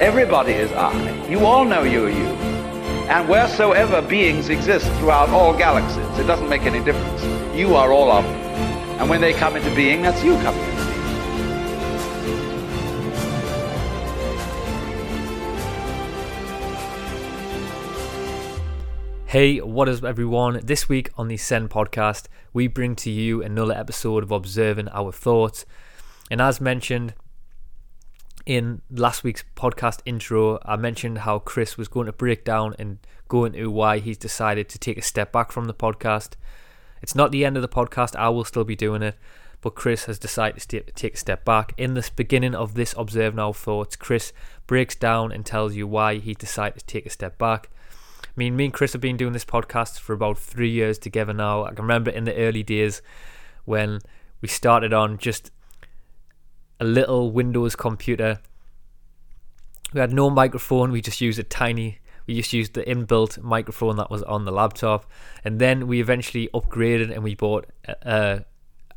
Everybody is I. You all know you're you. And wheresoever beings exist throughout all galaxies, it doesn't make any difference. You are all of them. And when they come into being, that's you coming into being. Hey, what is up, everyone? This week on the Send podcast, we bring to you another episode of Observing Our Thoughts. And as mentioned in last week's podcast intro, I mentioned how Chris was going to break down and go into why he's decided to take a step back from the podcast. It's not the end of the podcast, I will still be doing it, but Chris has decided to take a step back. In this beginning of this Observing Our Thoughts, Chris breaks down and tells you why he decided to take a step back. I mean, me and Chris have been doing this podcast for about three years together now. I can remember in the early days when we started on just a little Windows computer. We had no microphone, we just used a tiny, we just used the inbuilt microphone that was on the laptop. And then we eventually upgraded and we bought a,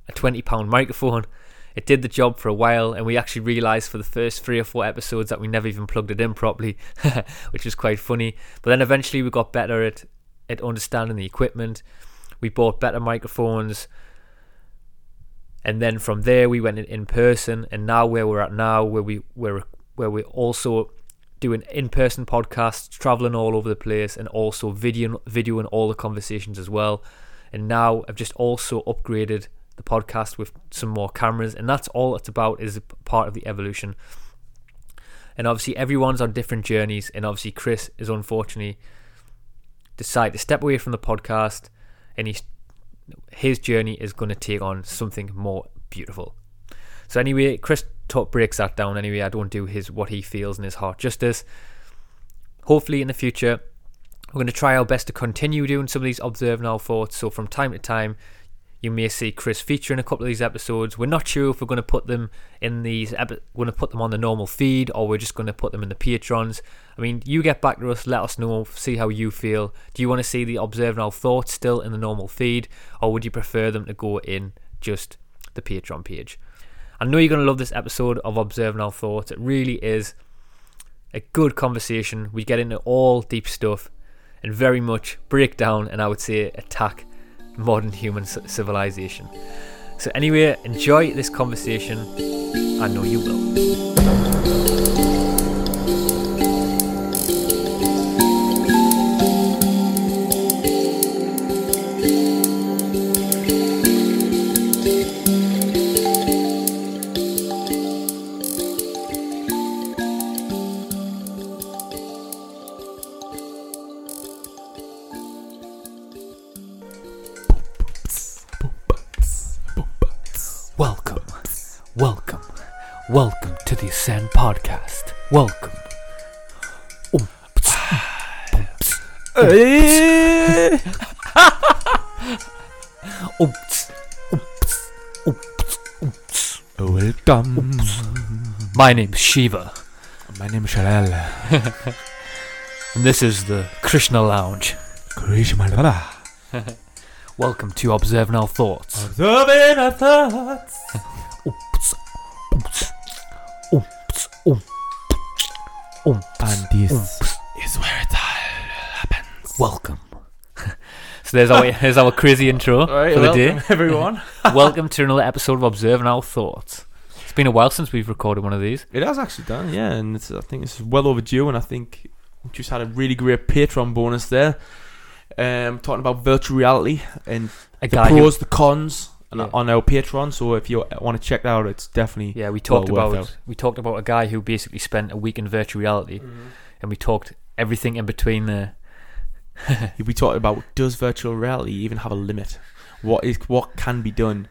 a £20 microphone. It did the job for a while, and we actually realised for the first three or four episodes that we never even plugged it in properly, which was quite funny. But then eventually we got better at, at understanding the equipment. We bought better microphones, and then from there we went in, in person. And now where we're at now, where we where where we're also doing in-person podcasts, traveling all over the place, and also video videoing all the conversations as well. And now I've just also upgraded the podcast with some more cameras, and that's all it's about is part of the evolution. And obviously, everyone's on different journeys, and obviously, Chris is unfortunately decided to step away from the podcast, and he's his journey is going to take on something more beautiful. So anyway, Chris talk, breaks that down. Anyway, I don't do his what he feels in his heart justice. Hopefully, in the future, we're going to try our best to continue doing some of these observing our thoughts. So from time to time, you may see Chris feature in a couple of these episodes. We're not sure if we're going to put them in these. Epi- going to put them on the normal feed, or we're just going to put them in the patrons. I mean, you get back to us. Let us know. See how you feel. Do you want to see the observing our thoughts still in the normal feed, or would you prefer them to go in just the Patreon page? I know you're going to love this episode of Observing Our Thoughts. It really is a good conversation. We get into all deep stuff and very much break down and I would say attack modern human civilization. So, anyway, enjoy this conversation. I know you will. Welcome to the Ascend Podcast. Welcome. Oops. Oops. Oops. Oops. Oops. Welcome. Um, My name's Shiva, My name is Shalal. and this is the Krishna Lounge. Krishna Welcome to Observing Our Thoughts. Observing our thoughts. Um. Um. And this um. is where it all happens. Welcome. so there's our there's our crazy intro Alright, for the welcome, day. everyone. welcome to another episode of Observing Our Thoughts. It's been a while since we've recorded one of these. It has actually done, yeah, and it's, I think it's well overdue. And I think we just had a really great Patreon bonus there, um, talking about virtual reality and A the guy who- pros, the cons, Yeah. on our Patreon. So if you want to check that out, it's definitely Yeah, we talked well about we talked about a guy who basically spent a week in virtual reality, Mm-hmm. and we talked everything in between there. we talked about does virtual reality even have a limit? What is what can be done?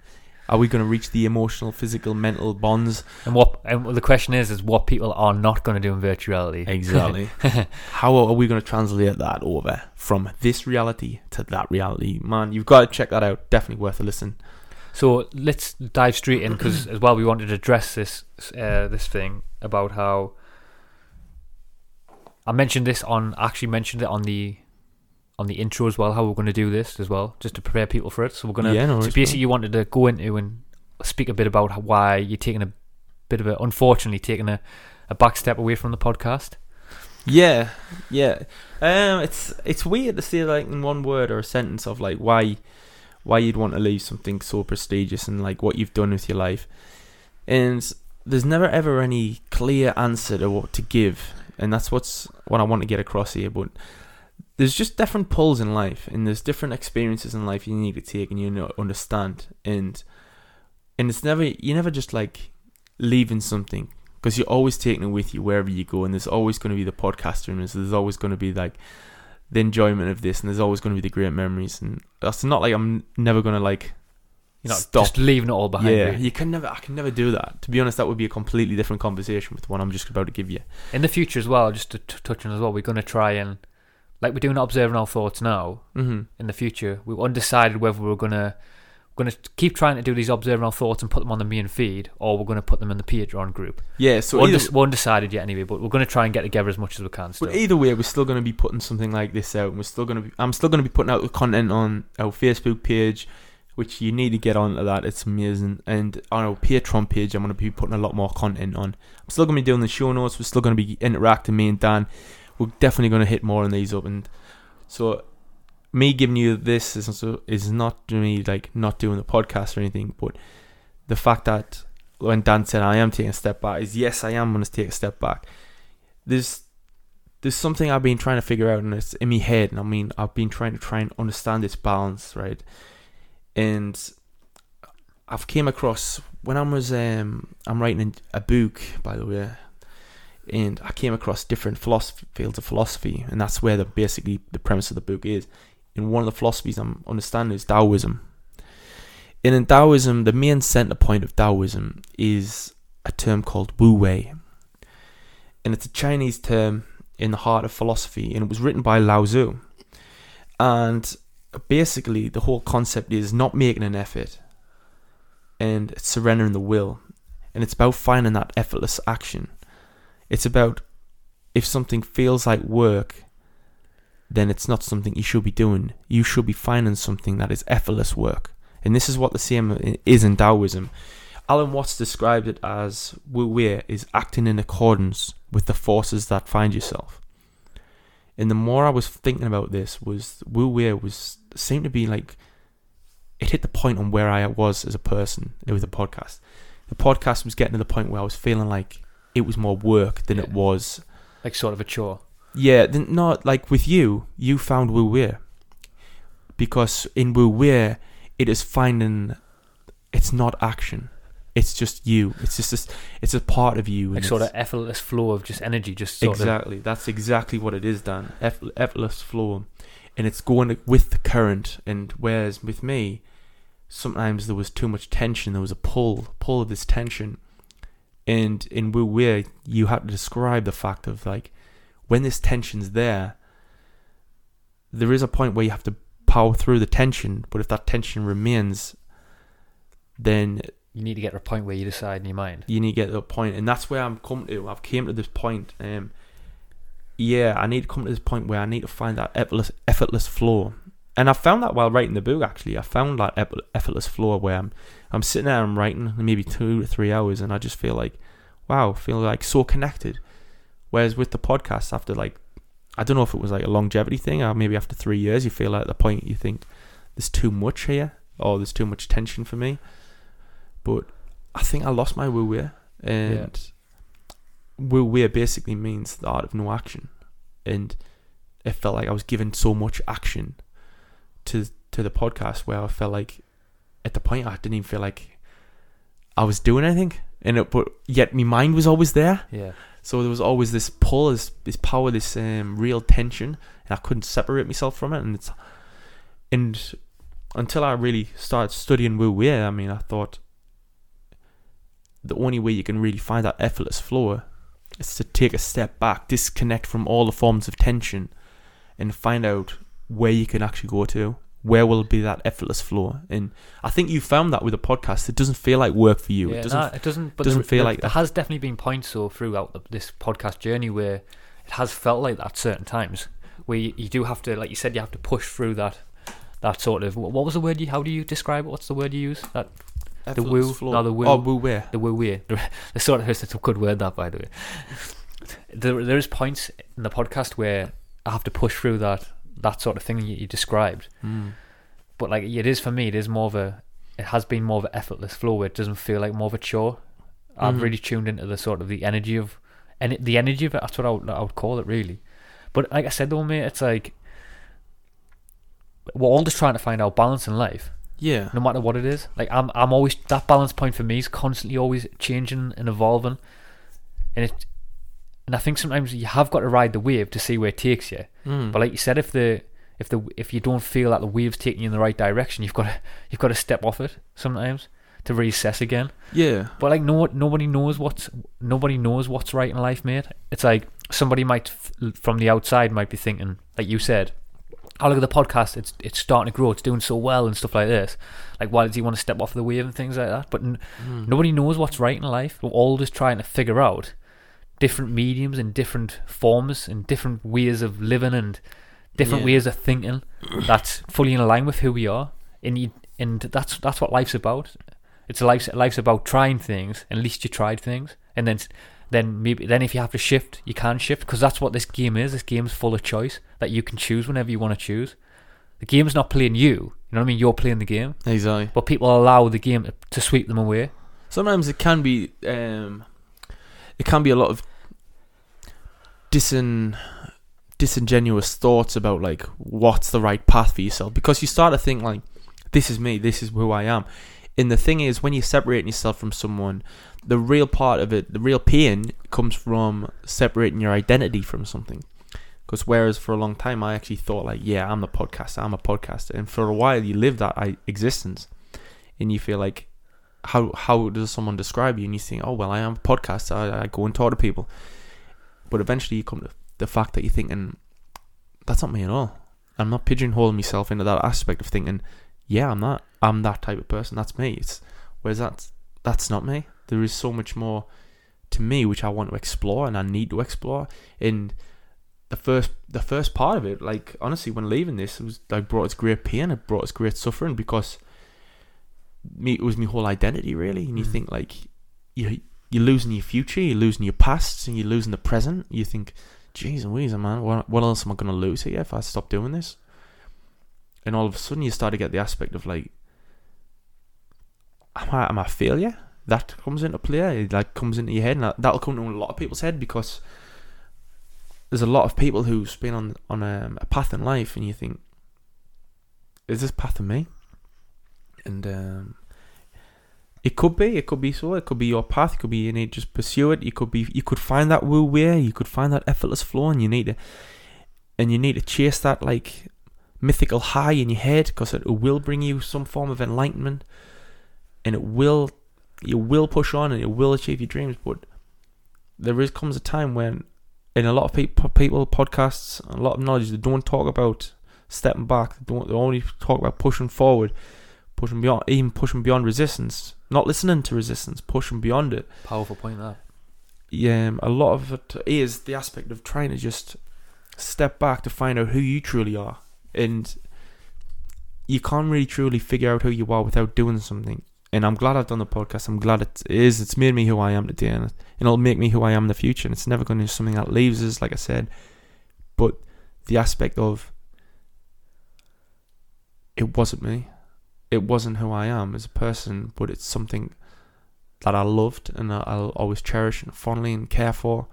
Are we going to reach the emotional, physical, mental bonds? And what? And the question is, is what people are not going to do in virtual reality. Exactly. How are we going to translate that over from this reality to that reality? Man, you've got to check that out. Definitely worth a listen. So let's dive straight in because as well we wanted to address this uh, this thing about how I mentioned this on actually mentioned it on the on the intro as well how we're going to do this as well just to prepare people for it. So we're going to Yeah, no so basically you wanted to go into and speak a bit about how, why you're taking a bit of a unfortunately taking a a back step away from the podcast. Yeah, yeah. Um, it's it's weird to say like in one word or a sentence of like why why you'd want to leave something so prestigious and like what you've done with your life, and there's never ever any clear answer to what to give, and that's what's what I want to get across here. But there's just different pulls in life, and there's different experiences in life you need to take and you know understand, and and it's never you never just like leaving something because you're always taking it with you wherever you go, and there's always going to be the podcaster in us. There's always going to be like the enjoyment of this, and there's always going to be the great memories. And that's not like I'm never going to like you know, stop. just leaving it all behind. yeah, really. you can never. I can never do that. To be honest, that would be a completely different conversation with the one I'm just about to give you. In the future as well, just to t- touch on as well, we're going to try and like we're doing observing our thoughts now. Mm-hmm. in the future. We were undecided whether we were gonna gonna keep trying to do these observing thoughts and put them on the main feed, or we're gonna put them in the Patreon group. Yeah. So we're, either, we're undecided yet anyway, but we're gonna try and get together as much as we can. Still. But either way, we're still going to be putting something like this out. And we're still going to be. I'm still going to be putting out the content on our Facebook page, which you need to get onto that. It's amazing. And on our Patreon page, I'm going to be putting a lot more content on. I'm still going to be doing the show notes. We're still going to be interacting. Me and Dan, we're definitely going to hit more on these up. And so, me giving you this is also, is not me like not doing the podcast or anything, but the fact that when Dan said I am taking a step back is yes, I am going to take a step back. There's there's something I've been trying to figure out, and it's in my head. And I mean, I've been trying to try and understand this balance, right? And I've came across when I was um, I'm writing a book, by the way, and I came across different philosophy fields of philosophy, and that's where the basically the premise of the book is. And one of the philosophies I'm understanding is Taoism. And in Taoism, the main center point of Taoism is a term called Wu Wei, and it's a Chinese term in the heart of philosophy, and it was written by Lao Tzu. And basically, the whole concept is not making an effort and surrendering the will, and it's about finding that effortless action. It's about if something feels like work, then it's not something you should be doing. You should be finding something that is effortless work. And this is what the same is in Taoism. Alan Watts described it as Wu Wei is acting in accordance with the forces that find yourself. And the more I was thinking about this, was Wu Wei was seemed to be like it hit the point on where I was as a person with the podcast. The podcast was getting to the point where I was feeling like it was more work than it was like sort of a chore. Yeah, then not like with you, you found Wu Wei. Because in Wu Wei, it is finding it's not action. It's just you. It's just this, it's a part of you. Like sort of effortless flow of just energy, just sort of exactly. That's exactly what it is, Dan. Eff- effortless flow, and it's going with the current. And whereas with me, sometimes there was too much tension. There was a pull, pull of this tension. And in Wu Wei, you had to describe the fact of like when this tension's there, there is a point where you have to power through the tension. But if that tension remains, then you need to get to a point where you decide in your mind. you need to get to a point, and that's where I'm coming to. I've came to this point. Um, yeah, I need to come to this point where I need to find that effortless, effortless flow, and I found that while writing the book. Actually, I found that effortless flow where I'm, I'm sitting there, I'm writing maybe two to three hours, and I just feel like, wow, feel like so connected. Whereas with the podcast, after like, I don't know if it was like a longevity thing, or maybe after three years, you feel like at the point you think there's too much here, or there's too much tension for me. But I think I lost my Wu Wei, and Wu Wei basically means the art of no action, and it felt like I was given so much action to to the podcast where I felt like at the point I didn't even feel like I was doing anything, and it, but yet my mind was always there. Yeah. So there was always this pull, this this power, this um, real tension, and I couldn't separate myself from it. And it's and until I really started studying Wu Wei, I mean, I thought the only way you can really find that effortless flow is to take a step back, disconnect from all the forms of tension, and find out where you can actually go to. Where will be that effortless flow? And I think you found that with the podcast. It doesn't feel like work for you. Yeah, it doesn't. nah, it doesn't. But doesn't there, feel there, like there that. has definitely been points though throughout the, this podcast journey where it has felt like that certain times where you, you do have to, like you said, you have to push through that. That sort of what was the word? You how do you describe it? What's the word you use? That the effortless Wu- flow. no, the Wu- Oh, Wu Wei. the woo wee. The sort of it's a good word that by the way. There there is points in the podcast where I have to push through that that sort of thing you, you described. Mm. But like it is for me, it is more of a it has been more of an effortless flow where it doesn't feel like more of a chore. I've Mhm. really tuned into the sort of the energy of and the energy of it. That's what I would, I would call it really. But like I said though, mate, it's like we're all just trying to find our balance in life Yeah. no matter what it is. Like I'm, I'm always that balance point for me is constantly always changing and evolving, and it, and I think sometimes you have got to ride the wave to see where it takes you. Mm. But like you said, if the if the if you don't feel that the wave's taking you in the right direction, you've got to you've got to step off it sometimes to reassess again. yeah. But like no nobody knows what's nobody knows what's right in life, mate. It's like somebody might from the outside might be thinking, like you said, oh look at the podcast, it's it's starting to grow, it's doing so well and stuff like this. Like why does he want to step off the wave and things like that? But n- Mm. nobody knows what's right in life. We're all just trying to figure out different mediums and different forms and different ways of living and different Yeah. ways of thinking that's fully in line with who we are. And you, and that's that's what life's about. It's life's life's about trying things. At least you tried things, and then then maybe then if you have to shift, you can shift because that's what this game is. This game's full of choice that you can choose whenever you want to choose. The game's not playing you. You know what I mean? You're playing the game, Exactly. but people allow the game to, to sweep them away. Sometimes it can be. Um, it can be a lot of disin, disingenuous thoughts about like what's the right path for yourself because you start to think like, this is me, this is who I am. And the thing is, when you're separating yourself from someone, the real part of it, the real pain, comes from separating your identity from something. Because whereas for a long time I actually thought like, yeah, I'm the podcaster, I'm a podcaster, and for a while you live that uh, existence, and you feel like, how how does someone describe you? And you think, oh well, I am a podcaster, I, I go and talk to people, but eventually you come to the fact that you're thinking, that's not me at all. I'm not pigeonholing myself into that aspect of thinking, yeah, I'm that, I'm that type of person. That's me. It's whereas that's that's not me. There is so much more to me which I want to explore and I need to explore. And the first the first part of it, like honestly, when leaving this, it was like brought us great pain. It brought us great suffering because me it was my whole identity really. And you Mm. think like you you're losing your future, you're losing your past, and you're losing the present. You think, jeez Louise, man, what, what else am I gonna lose here if I stop doing this? And all of a sudden, you start to get the aspect of like, am I am I a failure? That comes into play. It like comes into your head, and that, that'll come to a lot of people's head because there's a lot of people who's been on on a, a path in life, and you think, is this path for me? And um, it could be, it could be so. It could be your path. It could be you need to just pursue it. You could be, you could find that Wu Wei. You could find that effortless flow, and you need to, and you need to chase that like mythical high in your head because it will bring you some form of enlightenment, and it will, you will push on and you will achieve your dreams. But there is comes a time when, in a lot of people, people podcasts, a lot of knowledge, they don't talk about stepping back. They don't. They only talk about pushing forward, pushing beyond, even pushing beyond resistance. Not listening to resistance, pushing beyond it. Powerful point that. Yeah, um, a lot of it is the aspect of trying to just step back to find out who you truly are, and you can't really truly figure out who you are without doing something. And I'm glad I've done the podcast. I'm glad it is. It's made me who I am today, and it'll make me who I am in the future. And it's never going to be something that leaves us, like I said. But the aspect of it wasn't me. It wasn't who I am as a person, but it's something that I loved and I'll always cherish and fondly and care for.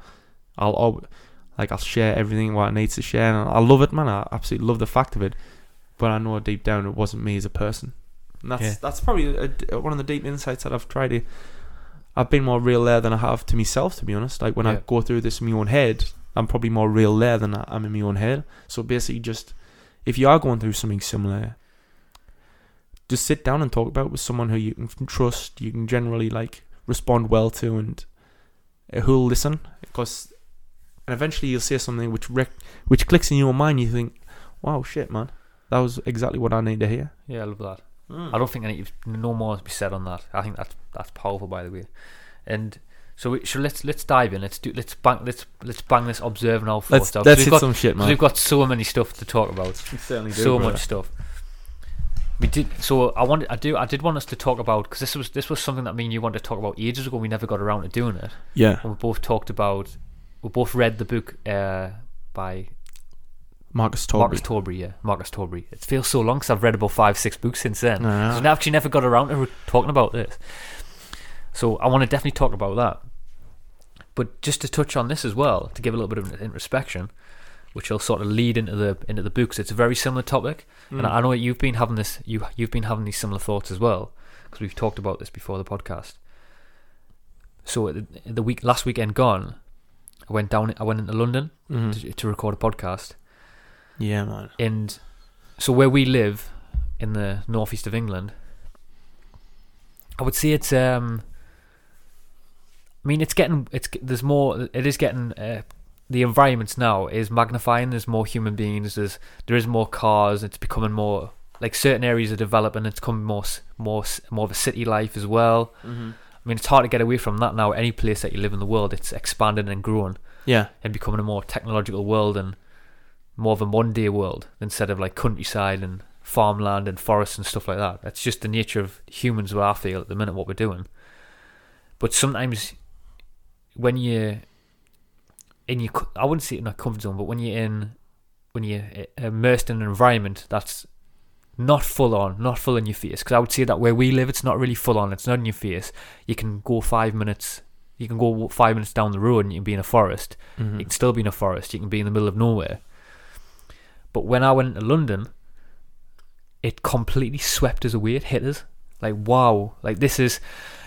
I'll always, like I'll share everything what I need to share, and I love it, man. I absolutely love the fact of it. But I know deep down it wasn't me as a person. And that's Yeah. that's probably a, one of the deep insights that I've tried to. I've been more real there than I have to myself, to be honest. Like when I go through this in my own head, I'm probably more real there than I am in my own head. So basically, just if you are going through something similar, just sit down and talk about with someone who you can trust, you can generally like respond well to, and uh, who'll listen. Because, and eventually you'll say something which rec- which clicks in your mind. You think, "Wow, shit, man, that was exactly what I need to hear." Yeah, I love that. I don't think any no more to be said on that. I think that's that's powerful, by the way. And so, we, so let's let's dive in. Let's do let's bang let's let's bang this observing our Let's thoughts out. 'Cause let's we've hit got, some shit, man. We've got so many stuff to talk about. We certainly so much stuff. We did. So I wanted. I do. I did want us to talk about because this was this was something that me and you wanted to talk about ages ago. We never got around to doing it. Yeah, And we both talked about. We both read the book uh, by Marcus Torbury. Marcus Torbury. Yeah, Marcus Torbury. It feels so long because I've read about five, six books since then. Ah. So I actually never got around to talking about this. So I want to definitely talk about that. But just to touch on this as well, to give a little bit of an introspection, which will sort of lead into the into the books. It's a very similar topic, and I know you've been having this. You you've been having these similar thoughts as well, because we've talked about this before the podcast. So the, the week last weekend gone, I went down. I went into London Mhm. to, to record a podcast, Yeah, man. and so where we live in the northeast of England, I would say it's um. I mean, it's getting it's there's more. It is getting uh, the environments now is magnifying. There's more human beings. There's there is more cars. It's becoming more like certain areas are developing. It's becoming more more more of a city life as well. Mm-hmm. I mean, it's hard to get away from that now. Any place that you live in the world, it's expanding and growing Yeah, and becoming a more technological world and more of a Monday world instead of like countryside and farmland and forests and stuff like that. That's just the nature of humans, what I feel at the minute, what we're doing. But sometimes when you're in your, I wouldn't say in a comfort zone, but when you're in, when you're uh, immersed in an environment that's not full on, not full in your face, because I would say that where we live, it's not really full on, it's not in your face. You can go five minutes, you can go five minutes down the road and you can be in a forest. Mhm. You can still be in a forest. You can be in the middle of nowhere. But when I went to London, it completely swept us away. It hit us like wow. Like this is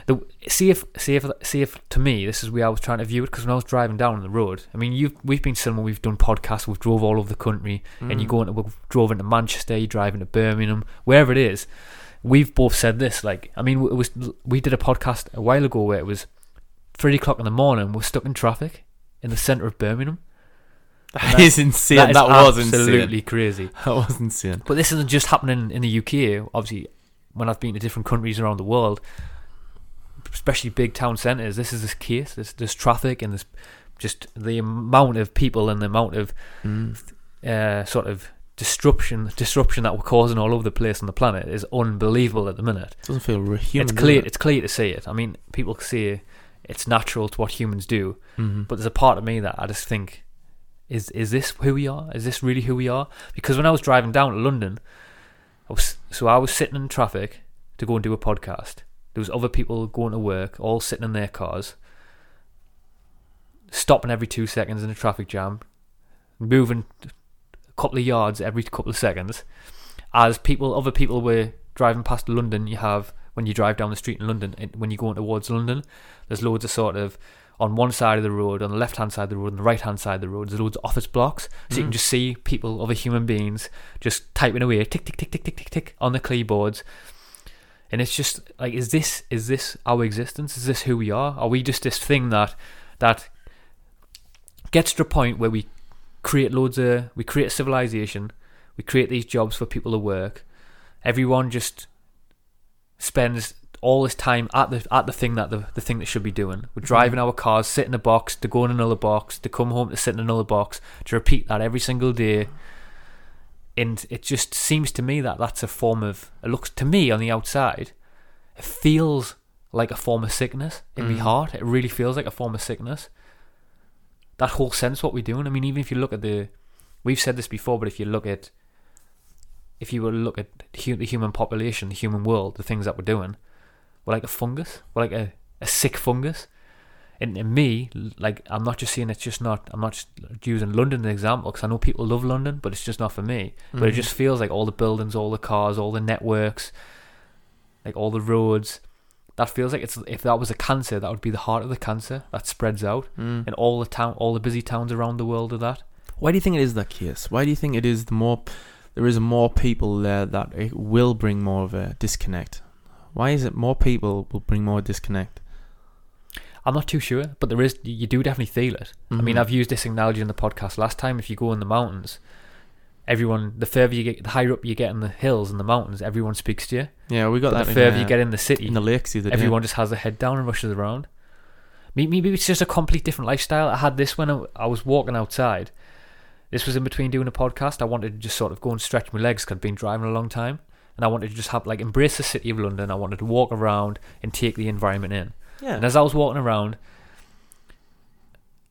the see if see if see if to me this is where I was trying to view it because when I was driving down the road, I mean you've we've been somewhere we've done podcasts, we've drove all over the country, and you Mm. go into we've drove into Manchester, you drive into Birmingham, wherever it is. We've both said this. Like I mean, it was we did a podcast a while ago where it was three o'clock in the morning. We're stuck in traffic in the centre of Birmingham. That, That is insane. That That, is was absolutely insane. crazy. That was insane. But this isn't just happening in the UK. Obviously, when I've been to different countries around the world, especially big town centres, this is the case. There's, there's traffic and there's just the amount of people and the amount of Mm. uh, sort of disruption disruption that we're causing all over the place on the planet is unbelievable at the minute. Doesn't feel human. it's clear. it? It's clear to see it. I mean, people say it's natural to what humans do, Mhm. but there's a part of me that I just think, is is this who we are? Is this really who we are? Because when I was driving down to London, I was so I was sitting in traffic to go and do a podcast. There was other people going to work, all sitting in their cars, stopping every two seconds in a traffic jam, moving a couple of yards every couple of seconds. As people, other people were driving past London, you have when you drive down the street in London, when you're going towards London, there's loads of sort of on one side of the road, on the left hand side of the road, on the right hand side of the road, there's loads of office blocks. So you can Mm. just see people, other human beings, just typing away, tick, tick, tick, tick, tick, tick, tick, on the keyboards. And it's just like, is this is this our existence? Is this who we are? Are we just this thing that that gets to a point where we create loads of we create a civilization, we create these jobs for people to work. Everyone just spends all this time at the at the thing that the, the thing that should be doing. We're mm-hmm. driving our cars, sit in a box, to go in another box, to come home to sit in another box, to repeat that every single day. And it just seems to me that that's a form of it looks to me on the outside, it feels like a form of sickness in my Mhm. heart. It really feels like a form of sickness. That whole sense what we're doing. I mean, even if you look at the, we've said this before, but if you look at, if you were to look at the human population, the human world, the things that we're doing, we're like a fungus. We're like a, a sick fungus. And, and me, like, I'm not just saying it's just not, I'm not just using London as an example because I know people love London, but it's just not for me. But it Mhm. just feels like all the buildings, all the cars, all the networks, like all the roads. That feels like it's if that was a cancer, that would be the heart of the cancer that spreads out, Mm. and all the town, all the busy towns around the world are that. Why do you think it is that case? Why do you think it is the more there is more people there that it will bring more of a disconnect. Why is it more people will bring more disconnect? I'm not too sure, but there is. You do definitely feel it. I mean, Mhm. I've used this analogy in the podcast last time. If you go in the mountains, everyone, the further you get, the higher up you get in the hills and the mountains, everyone speaks to you. Yeah, we got But that. the in, further uh, you get in the city, in the lakes day. everyone just has their head down and rushes around. Maybe, maybe it's just a complete different lifestyle. I had this when I, I was walking outside. This was in between doing a podcast. I wanted to just sort of go and stretch my legs because I'd been driving a long time, and I wanted to just have like embrace the city of London. I wanted to walk around and take the environment in. Yeah. And as I was walking around,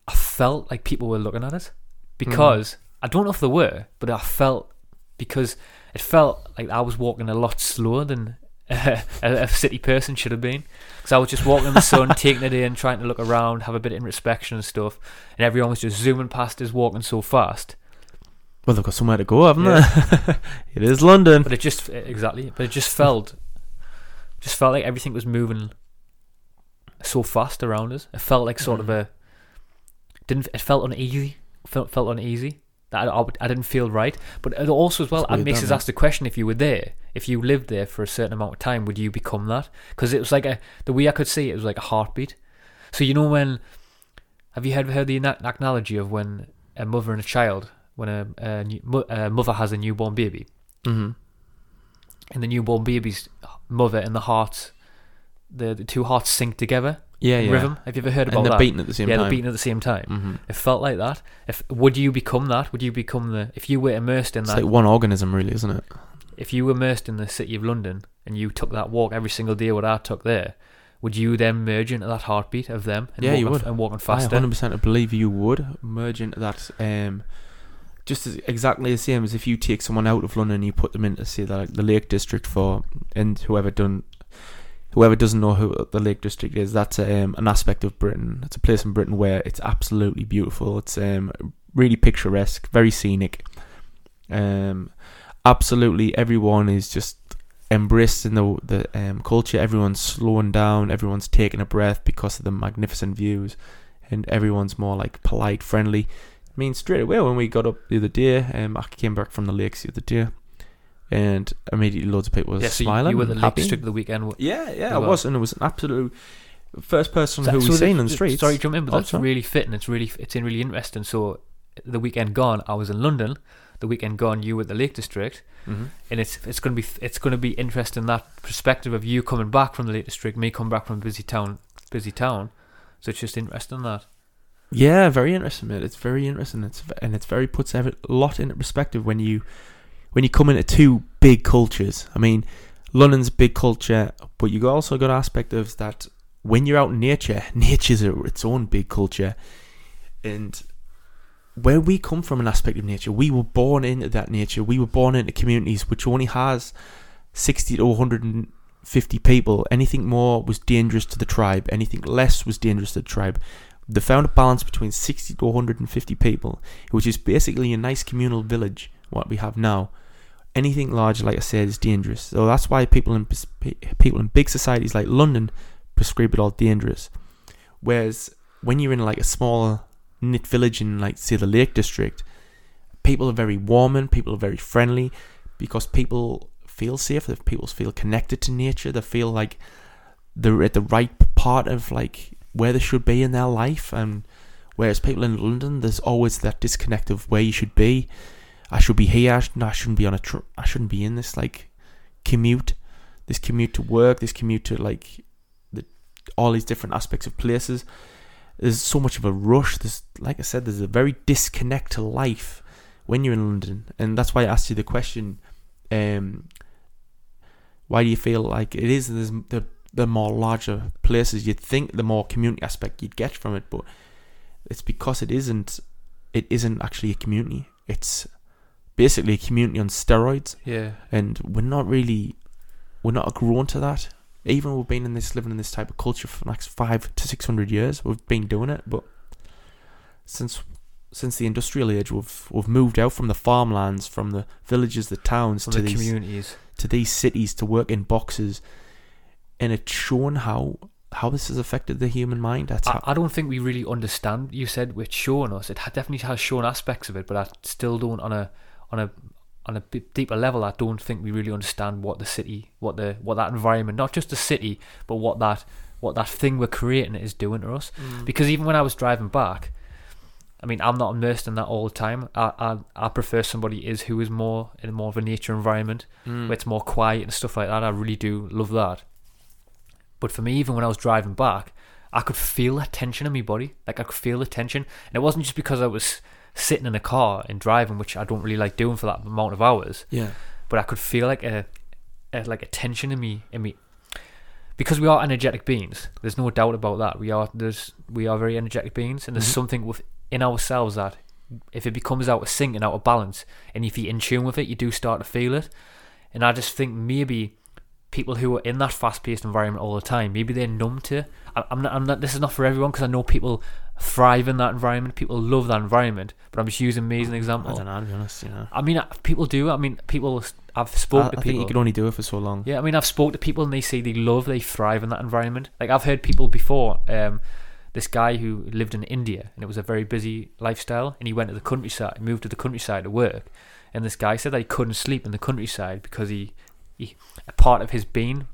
I felt like people were looking at us because I don't know if they were, but I felt because it felt like I was walking a lot slower than a, a city person should have been. Because I was just walking in the sun, taking it in, trying to look around, have a bit of introspection and stuff, and everyone was just zooming past us, walking so fast. well, they've got somewhere to go, haven't Yeah. they? it is London. But it just exactly, but it just felt, just felt like everything was moving so fast around us. It felt like sort of a didn't. It felt uneasy. Felt felt uneasy. That I, I, I didn't feel right. But it also as well, it makes us ask the question: If you were there, if you lived there for a certain amount of time, would you become that? Because it was like a the way I could see it, it was like a heartbeat. So you know when have you heard heard the analogy of when a mother and a child, when a, a, new, a mother has a newborn baby, hmm and the newborn baby's mother and the heart, the, the two hearts sync together Yeah, yeah. rhythm. Have you ever heard about and they're that? beating at the same time. yeah, time. they're beating at the same time. hmm It felt like that. If would you become that? Would you become the if you were immersed in It's that? like one organism, really, isn't it? if you were immersed in the city of London and you took that walk every single day, what I took there, would you then merge into that heartbeat of them? And Yeah, you would. And walking I faster. 100% believe you would merge into that. Um, just as, exactly the same as if you take someone out of London and you put them into, say, the, the Lake District for, and whoever done, whoever doesn't know who the Lake District is, that's um, an aspect of Britain. It's a place in Britain where it's absolutely beautiful. It's um, really picturesque, very scenic. Um, absolutely, everyone is just embracing the the um, culture. Everyone's slowing down. Everyone's taking a breath because of the magnificent views, and everyone's more like polite, friendly. I mean, straight away when we got up the other day, um, I came back from the lakes the other day, and immediately loads of people were yeah, so smiling. you were the happy. District of the weekend. Yeah, yeah, I well. was, and it was an absolute first person So- who so we seen in the streets. Sorry, to jump in, but Oh, that's sorry. really fitting. It's really it's in really interesting. So the weekend gone, I was in London. The weekend gone, you were at the Lake District. Mhm. and it's it's going to be it's going to be interesting that perspective of you coming back from the Lake District, me coming back from a busy town, busy town. So it's just interesting that. Yeah, very interesting, mate. It's very interesting. It's and it's very puts a lot into perspective when you when you come into two big cultures. I mean, London's big culture, but you've also got aspect of that when you're out in nature. Nature's a, its own big culture, and where we come from, an aspect of nature, we were born into that nature. We were born into communities which only has sixty to one hundred and fifty people. Anything more was dangerous to the tribe. Anything less was dangerous to the tribe they found a balance between 60 to 150 people, which is basically a nice communal village, what we have now. Anything large, like I said, is dangerous. So that's why people in people in big societies like London prescribe it all dangerous. Whereas when you're in like a small knit village in like say the Lake District, people are very warm and people are very friendly, because people feel safe. People feel connected to nature. They feel like they're at the right part of like where they should be in their life and whereas people in London there's always that disconnect of where you should be I should be here I, no, I shouldn't be on a tr- I shouldn't be in this like commute this commute to work this commute to like the all these different aspects of places. There's so much of a rush there's like I said there's a very disconnect to life when you're in London. And that's why I asked you the question um why do you feel like it is there's the the more larger places you'd think the more community aspect you'd get from it but it's because it isn't it isn't actually a community. It's basically a community on steroids Yeah. and we're not really we're not grown to that even we've been in this living in this type of culture for the next five to six hundred years we've been doing it but since since the industrial age we've we've moved out from the farmlands from the villages the towns From to the these communities. to these cities to work in boxes, and it's shown how how this has affected the human mind. That's I, how, I don't think we really understand. You said it's shown us. It definitely has shown aspects of it, but I still don't on a on a on a deeper level, I don't think we really understand what the city, what the what that environment, not just the city, but what that what that thing we're creating is doing to us. Because even when I was driving back, I mean, I'm not immersed in that all the time. I I, I prefer somebody is who is more in more of a nature environment Mm. where it's more quiet and stuff like that. I really do love that. But for me, even when I was driving back, I could feel that tension in my body. Like I could feel the tension, and it wasn't just because I was sitting in a car and driving, which I don't really like doing for that amount of hours. Yeah. But I could feel like a, a like a tension in me in me because we are energetic beings. There's no doubt about that. We are there's we are very energetic beings, and there's Mhm. something within ourselves that if it becomes out of sync and out of balance, and if you're in tune with it, you do start to feel it. And I just think maybe people who are in that fast-paced environment all the time, maybe they're numb to. I- I'm not. I'm not. This is not for everyone because I know people thrive in that environment. People love that environment. But I'm just using me as an I example. don't know, to be honest, you know. I mean, uh, people do. I mean, people. I've spoken I, to I people. you could only do it for so long. Yeah, I mean, I've spoken to people and they say they love, they thrive in that environment. Like I've heard people before. Um, this guy who lived in India and it was a very busy lifestyle, and he went to the countryside, moved to the countryside to work. And this guy said that he couldn't sleep in the countryside because he, he a part of his being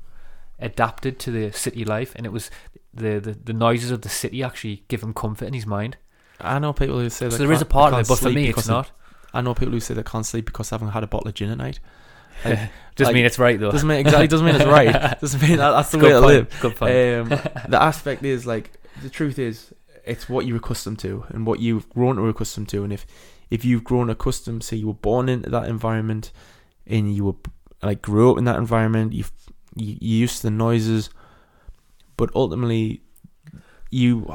adapted to the city life, and it was the, the, the noises of the city actually give him comfort in his mind. I know people who say that. So there is a part of it, but for me, it's they- not. I know people who say they can't sleep because they haven't had a bottle of gin at night. Like, Doesn't like, mean it's right though. doesn't mean exactly doesn't mean it's right. Doesn't mean that, that's the Good way to point, live. Good point. Um, the aspect is like the truth is it's what you're accustomed to and what you've grown to accustomed to, and if if you've grown accustomed, say you were born into that environment and you were like grew up in that environment, you've you you used to the noises, but ultimately you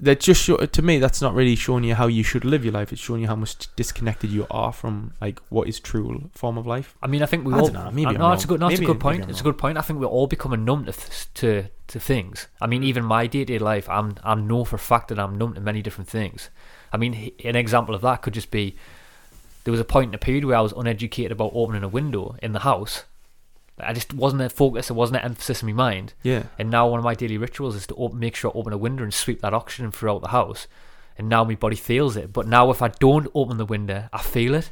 that just show, to me that's not really showing you how you should live your life. It's showing you how much disconnected you are from like what is true form of life. I mean, I think we I all. dunno, maybe I'm no, it's a good. No, it's a good point. It's a good point. I think we're all becoming numb to to to things. I mean, even my day to day life, I'm I'm know for a fact that I'm numb to many different things. I mean, an example of that could just be there was a point in a period where I was uneducated about opening a window in the house. I just wasn't a focus. It wasn't an emphasis in my mind. Yeah. And now one of my daily rituals is to open, make sure I open a window and sweep that oxygen throughout the house. And now my body feels it. But now if I don't open the window, I feel it.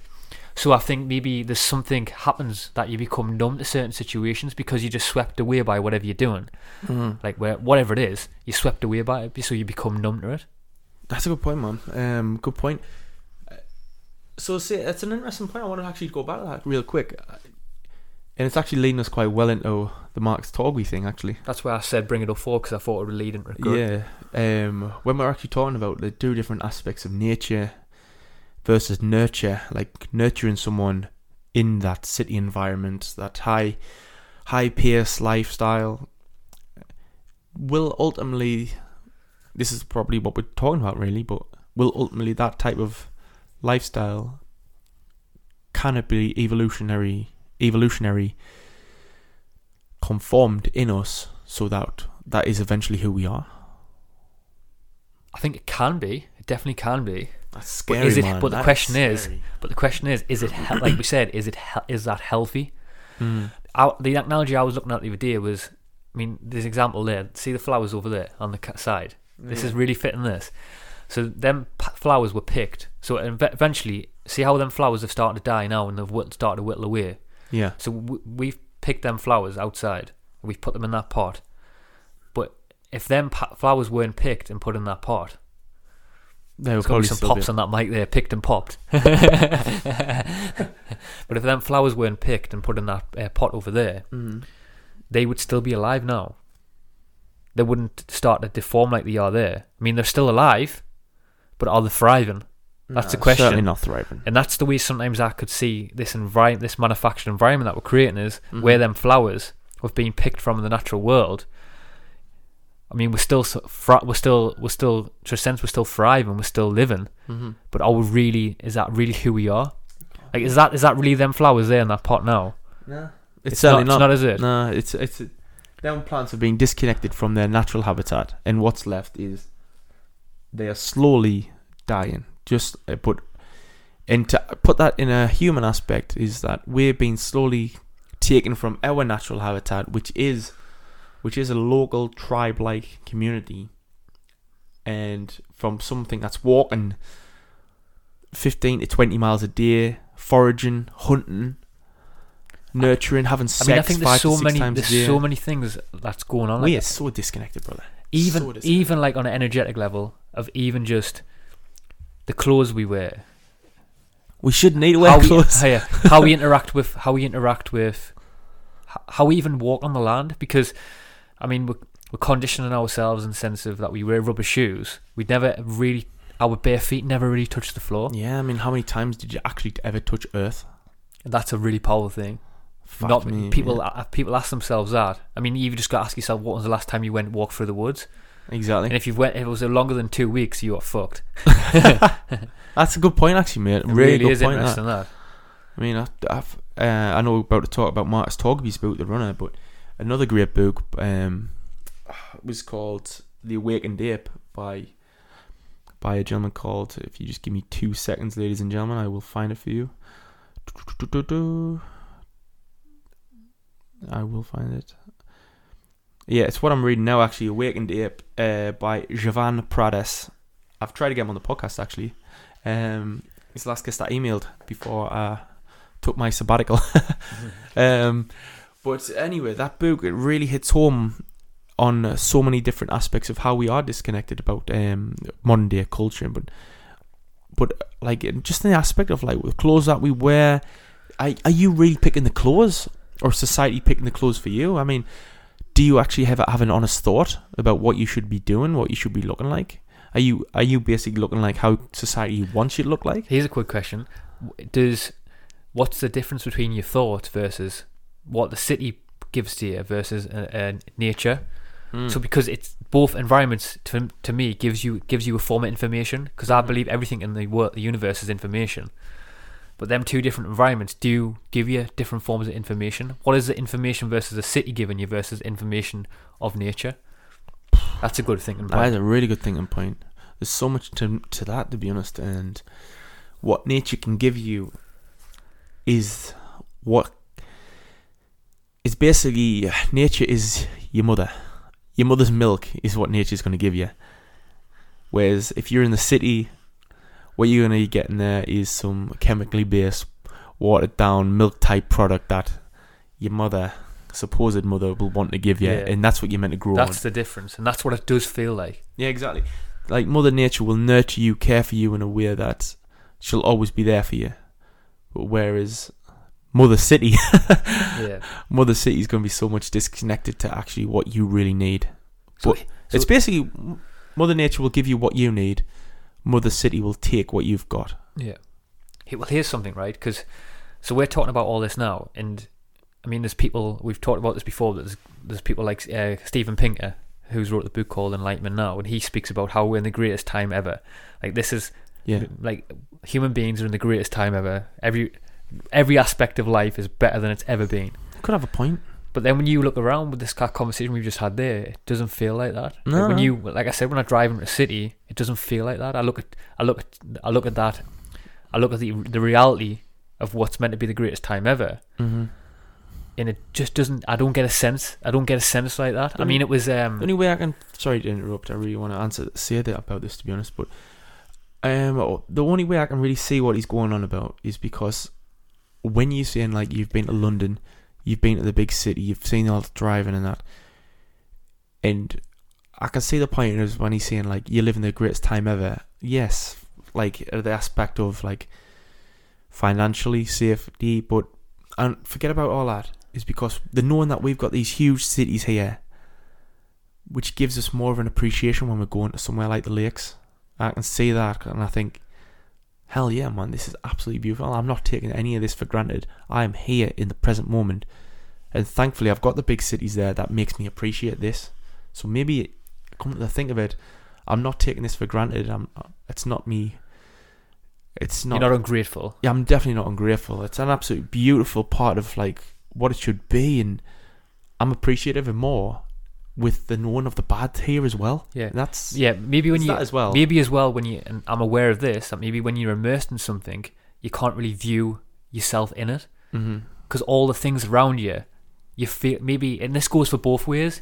So I think maybe there's something happens that you become numb to certain situations because you're just swept away by whatever you're doing. Like where, whatever it is, you're swept away by it, so you become numb to it. That's a good point, man. Um, good point. Uh, So, see, it's an interesting point. I want to actually go back to that real quick, Uh, and it's actually leading us quite well into the Marx Torgui thing, actually. That's why I said bring it up for because I thought it would lead into good. Yeah. Um, when we're actually talking about the two different aspects of nature versus nurture, like nurturing someone in that city environment, that high, high pace lifestyle, will ultimately, this is probably what we're talking about, really, but will ultimately that type of lifestyle can it be evolutionary, evolutionary conformed in us so that that is eventually who we are? I think it can be. It definitely can be. That's But scary, is it- man. but the That question is- scary. But the question is, is it he- like we said? Is it he- is that healthy? Hmm. I, the analogy I was looking at the other day was, I mean, this example there. See the flowers over there on the side. This is really fitting this. So them p- flowers were picked. So eventually, see how them flowers have started to die now and they've started to whittle away. Yeah, So w- we've picked them flowers outside. We've put them in that pot. But if them pa- flowers weren't picked and put in that pot, there were probably some pops on that mic there, picked and popped. but if them flowers weren't picked and put in that uh, pot over there, Mm. they would still be alive now. They wouldn't start to deform like they are there. I mean, they're still alive, but are they thriving? That's the Nah, question. Certainly not thriving. And that's the way sometimes I could see this envi- this manufactured environment that we're creating is Mhm. where them flowers have been picked from in the natural world. I mean, we're still we're still we're still to a sense we're still thriving, we're still living. Mm-hmm. But are we really? Is that really who we are? Like, is that is that really them flowers there in that pot now? No, it's, It's certainly not, not. It's not, is it? No, it's it's them plants have been disconnected from their natural habitat, and what's left is they are slowly dying. Just uh, but and to put that in a human aspect is that we're being slowly taken from our natural habitat, which is which is a local tribe-like community, and from something that's walking 15 to 20 miles a day foraging, hunting, nurturing, having I sex mean, I think there's so many times a there's so many things that's going on. we Like, are so disconnected, brother. even so disconnected. even like on an energetic level of even just the clothes we wear, we should need to wear how we, clothes. yeah, how we interact with how we interact with how we even walk on the land because I mean we're, we're conditioning ourselves in the sense of that we wear rubber shoes. We'd never really our bare feet never really touch the floor. Yeah, I mean, how many times did you actually ever touch Earth? That's a really powerful thing. Not me, people. yeah. People ask themselves that. I mean, you've just got to ask yourself, what was the last time you went walk through the woods? Exactly. And if you've went, if it was longer than two weeks, you are fucked. That's a good point, actually, mate. It really, really good is point. that. interesting that. I mean, I, I've, uh, I know we're about to talk about Markus Torgeby's book, The Runner, but another great book um, was called The Awakened Ape by by a gentleman called. If you just give me two seconds, ladies and gentlemen, I will find it for you. I will find it. Yeah, it's what I'm reading now. Actually, Awakened Ape uh, by Jevan Pradas. I've tried to get him on the podcast actually. Um, he's the last guest I emailed before I took my sabbatical. um, but anyway, that book it really hits home on so many different aspects of how we are disconnected about um, modern day culture, but but like just the aspect of like the clothes that we wear. Are, are you really picking the clothes, or society picking the clothes for you? I mean, do you actually have have an honest thought about what you should be doing, what you should be looking like? Are you are you basically looking like how society wants you to look like? Here's a quick question: Does what's the difference between your thought versus what the city gives to you versus uh, uh, nature? Hmm. So because it's both environments to to me gives you gives you a form of information because I believe everything in the world, the universe is information. But them two different environments do give you different forms of information. What is the information versus the city giving you versus information of nature? That's a good thinking That is point. A really good thinking point. There's so much to to that, to be honest. And what nature can give you is what is basically nature is your mother. Your mother's milk is what nature's going to give you. Whereas if you're in the city, what you're going to get in there is some chemically based, watered down milk type product that your mother, supposed mother, will want to give you, Yeah. and that's what you're meant to grow on. That's the difference, and that's what it does feel like. Yeah, exactly. Like Mother Nature will nurture you, care for you in a way that she'll always be there for you. But whereas Mother City, Yeah. Mother City is going to be so much disconnected to actually what you really need. So, But it's basically Mother Nature will give you what you need. Mother City will take what you've got. Yeah. Hey, Well, here's something, right? Because so we're talking about all this now, and I mean, there's people we've talked about this before. But there's there's people like uh, Steven Pinker who's wrote the book called Enlightenment Now, and he speaks about how we're in the greatest time ever. Like this is Yeah. like human beings are in the greatest time ever. Every every aspect of life is better than it's ever been. Could have a point. But then when you look around with this kind of conversation we've just had there, it doesn't feel like that. Like when you, like I said, when I drive into a city, it doesn't feel like that. I look at, I look at, I look at that, I look at the the reality of what's meant to be the greatest time ever, Mm-hmm. and it just doesn't. I don't get a sense. I don't get a sense like that. I mean, it was um, The only way I can sorry to interrupt, I really want to answer say that about this to be honest, but um the only way I can really see what he's going on about is because when you're saying like you've been to London, you've been to the big city, you've seen all the driving and that, and I can see the point is when he's saying like you're living the greatest time ever. Yes, like uh, the aspect of like financially safety, but and forget about all that is because the knowing that we've got these huge cities here which gives us more of an appreciation when we're going to somewhere like the lakes. I can see that, and I think, hell yeah, man, this is absolutely beautiful. I'm not taking any of this for granted. I am here in the present moment, and thankfully, I've got the big cities there that makes me appreciate this. So maybe, come to think of it, I'm not taking this for granted. I'm. It's not me. It's not. you're not ungrateful. yeah, I'm definitely not ungrateful. It's an absolute beautiful part of like what it should be, and I'm appreciative and more with the knowing of the bad here as well. Yeah. And that's Yeah, maybe when you as well. maybe as well when you and I'm aware of this that maybe when you're immersed in something, you can't really view yourself in it mm-hmm. because all the things around you, you feel maybe, and this goes for both ways.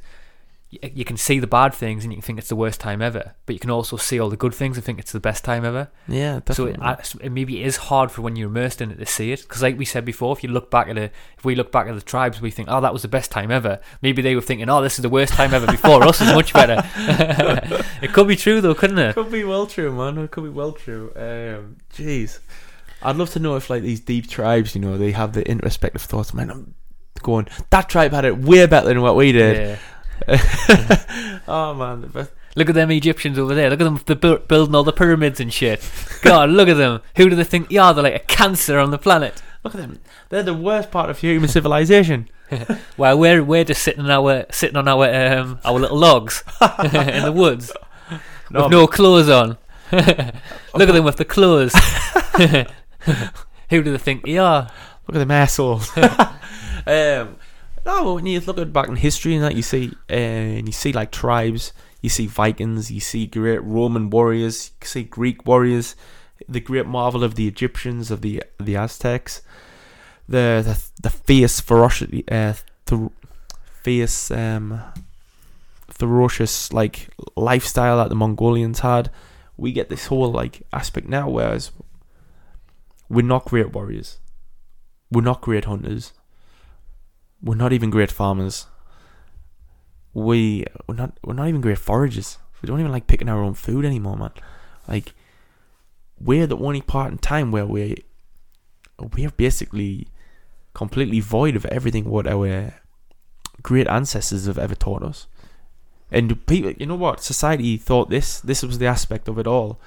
You can see the bad things and you can think it's the worst time ever, but you can also see all the good things and think it's the best time ever. Yeah, So definitely. it, so it maybe is hard for when you're immersed in it to see it, because like we said before, if you look back at it, if we look back at the tribes, we think, oh, that was the best time ever. Maybe they were thinking, oh, this is the worst time ever. Before us is much better. it could be true though, couldn't it? could be well true, man. It could be well true. Um, jeez, I'd love to know if like these deep tribes, you know, they have the introspective thoughts. Man, I'm going. That tribe had it way better than what we did. Yeah. oh man. Look at them Egyptians over there. Look at them they're building all the pyramids and shit. God, look at them. Who do they think they are? They're like a cancer on the planet. Look at them. They're the worst part of human civilization. While we're we're just sitting on our sitting on our um our little logs in the woods No, with no clothes on. look at them with the clothes. Who do they think they are? Look at them assholes. um, no, when you look at back in history and that, you see, uh, and you see like tribes, you see Vikings, you see great Roman warriors, you see Greek warriors, the great marvel of the Egyptians, of the the Aztecs, the the, the fierce ferocity, uh, the fierce, um, ferocious like lifestyle that the Mongolians had. We get this whole like aspect now, whereas we're not great warriors. We're not great hunters. We're not even great farmers. We we're not we're not even great foragers. We don't even like picking our own food anymore, man. Like we're the only part in time where we we're basically completely void of everything what our great ancestors have ever taught us. And people, you know what? Society thought this. This was the aspect of it all.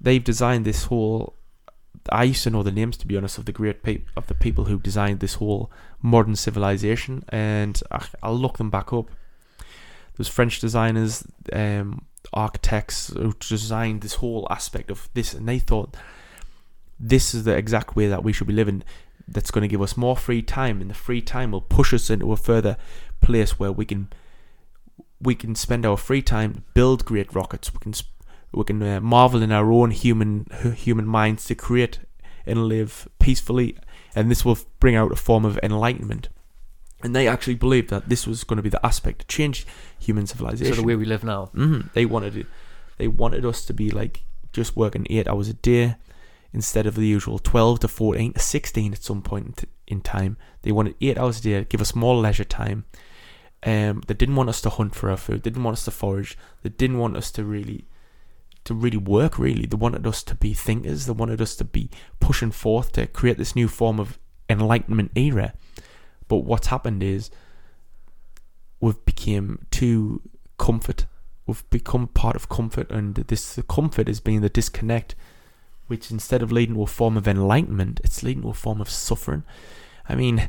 They've designed this whole I used to know the names, to be honest, of the great pe- of the people who designed this whole modern civilization, and I, I'll look them back up. There's French designers, um, architects who designed this whole aspect of this, and they thought this is the exact way that we should be living. That's going to give us more free time, and the free time will push us into a further place where we can we can spend our free time build great rockets. We can sp- we can uh, marvel in our own human human minds to create and live peacefully, and this will bring out a form of enlightenment. And they actually believed that this was going to be the aspect to change human civilization. So the way we live now. hmm They wanted it. They wanted us to be like just working eight hours a day instead of the usual twelve to fourteen to sixteen at some point in in time. They wanted eight hours a day, give us more leisure time. Um, they didn't want us to hunt for our food. They didn't want us to forage. They didn't want us to really, to really work. Really, they wanted us to be thinkers. They wanted us to be pushing forth to create this new form of enlightenment era. But what's happened is we've become too comfort. We've become part of comfort, and this comfort is being the disconnect, which instead of leading to a form of enlightenment, it's leading to a form of suffering. I mean,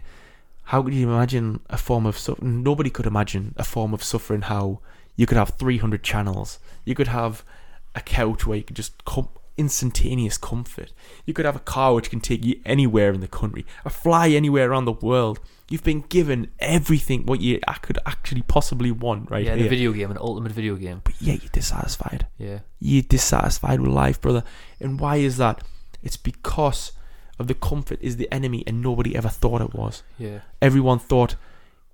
how could you imagine a form of suffering? Nobody could imagine a form of suffering how you could have 300 channels. You could have a couch where you can just come instantaneous comfort. You could have a car which can take you anywhere in the country, a fly anywhere around the world. You've been given everything what you I could actually possibly want, right? yeah, a here. video game, an ultimate video game. But yeah, you're dissatisfied. Yeah. You're dissatisfied with life, brother. And why is that? It's because of the comfort is the enemy, and nobody ever thought it was. Yeah. Everyone thought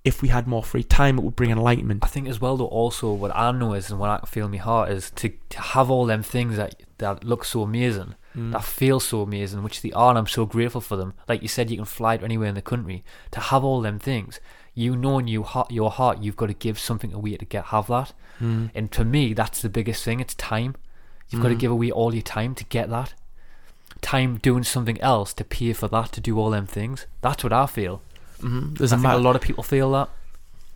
if we had more free time, it would bring enlightenment. I think as well though also what I know is and what I feel in my heart is to, to have all them things that that look so amazing, Mm. that feel so amazing, which they are and I'm so grateful for them. Like you said, you can fly to anywhere in the country. To have all them things, you know in your heart your heart you've got to give something away to get have that. Mm. And to me that's the biggest thing, it's time. You've got to Mm. give away all your time to get that. Time doing something else to pay for that to do all them things. That's what I feel. Mhm. There's I a, think a lot of people feel that.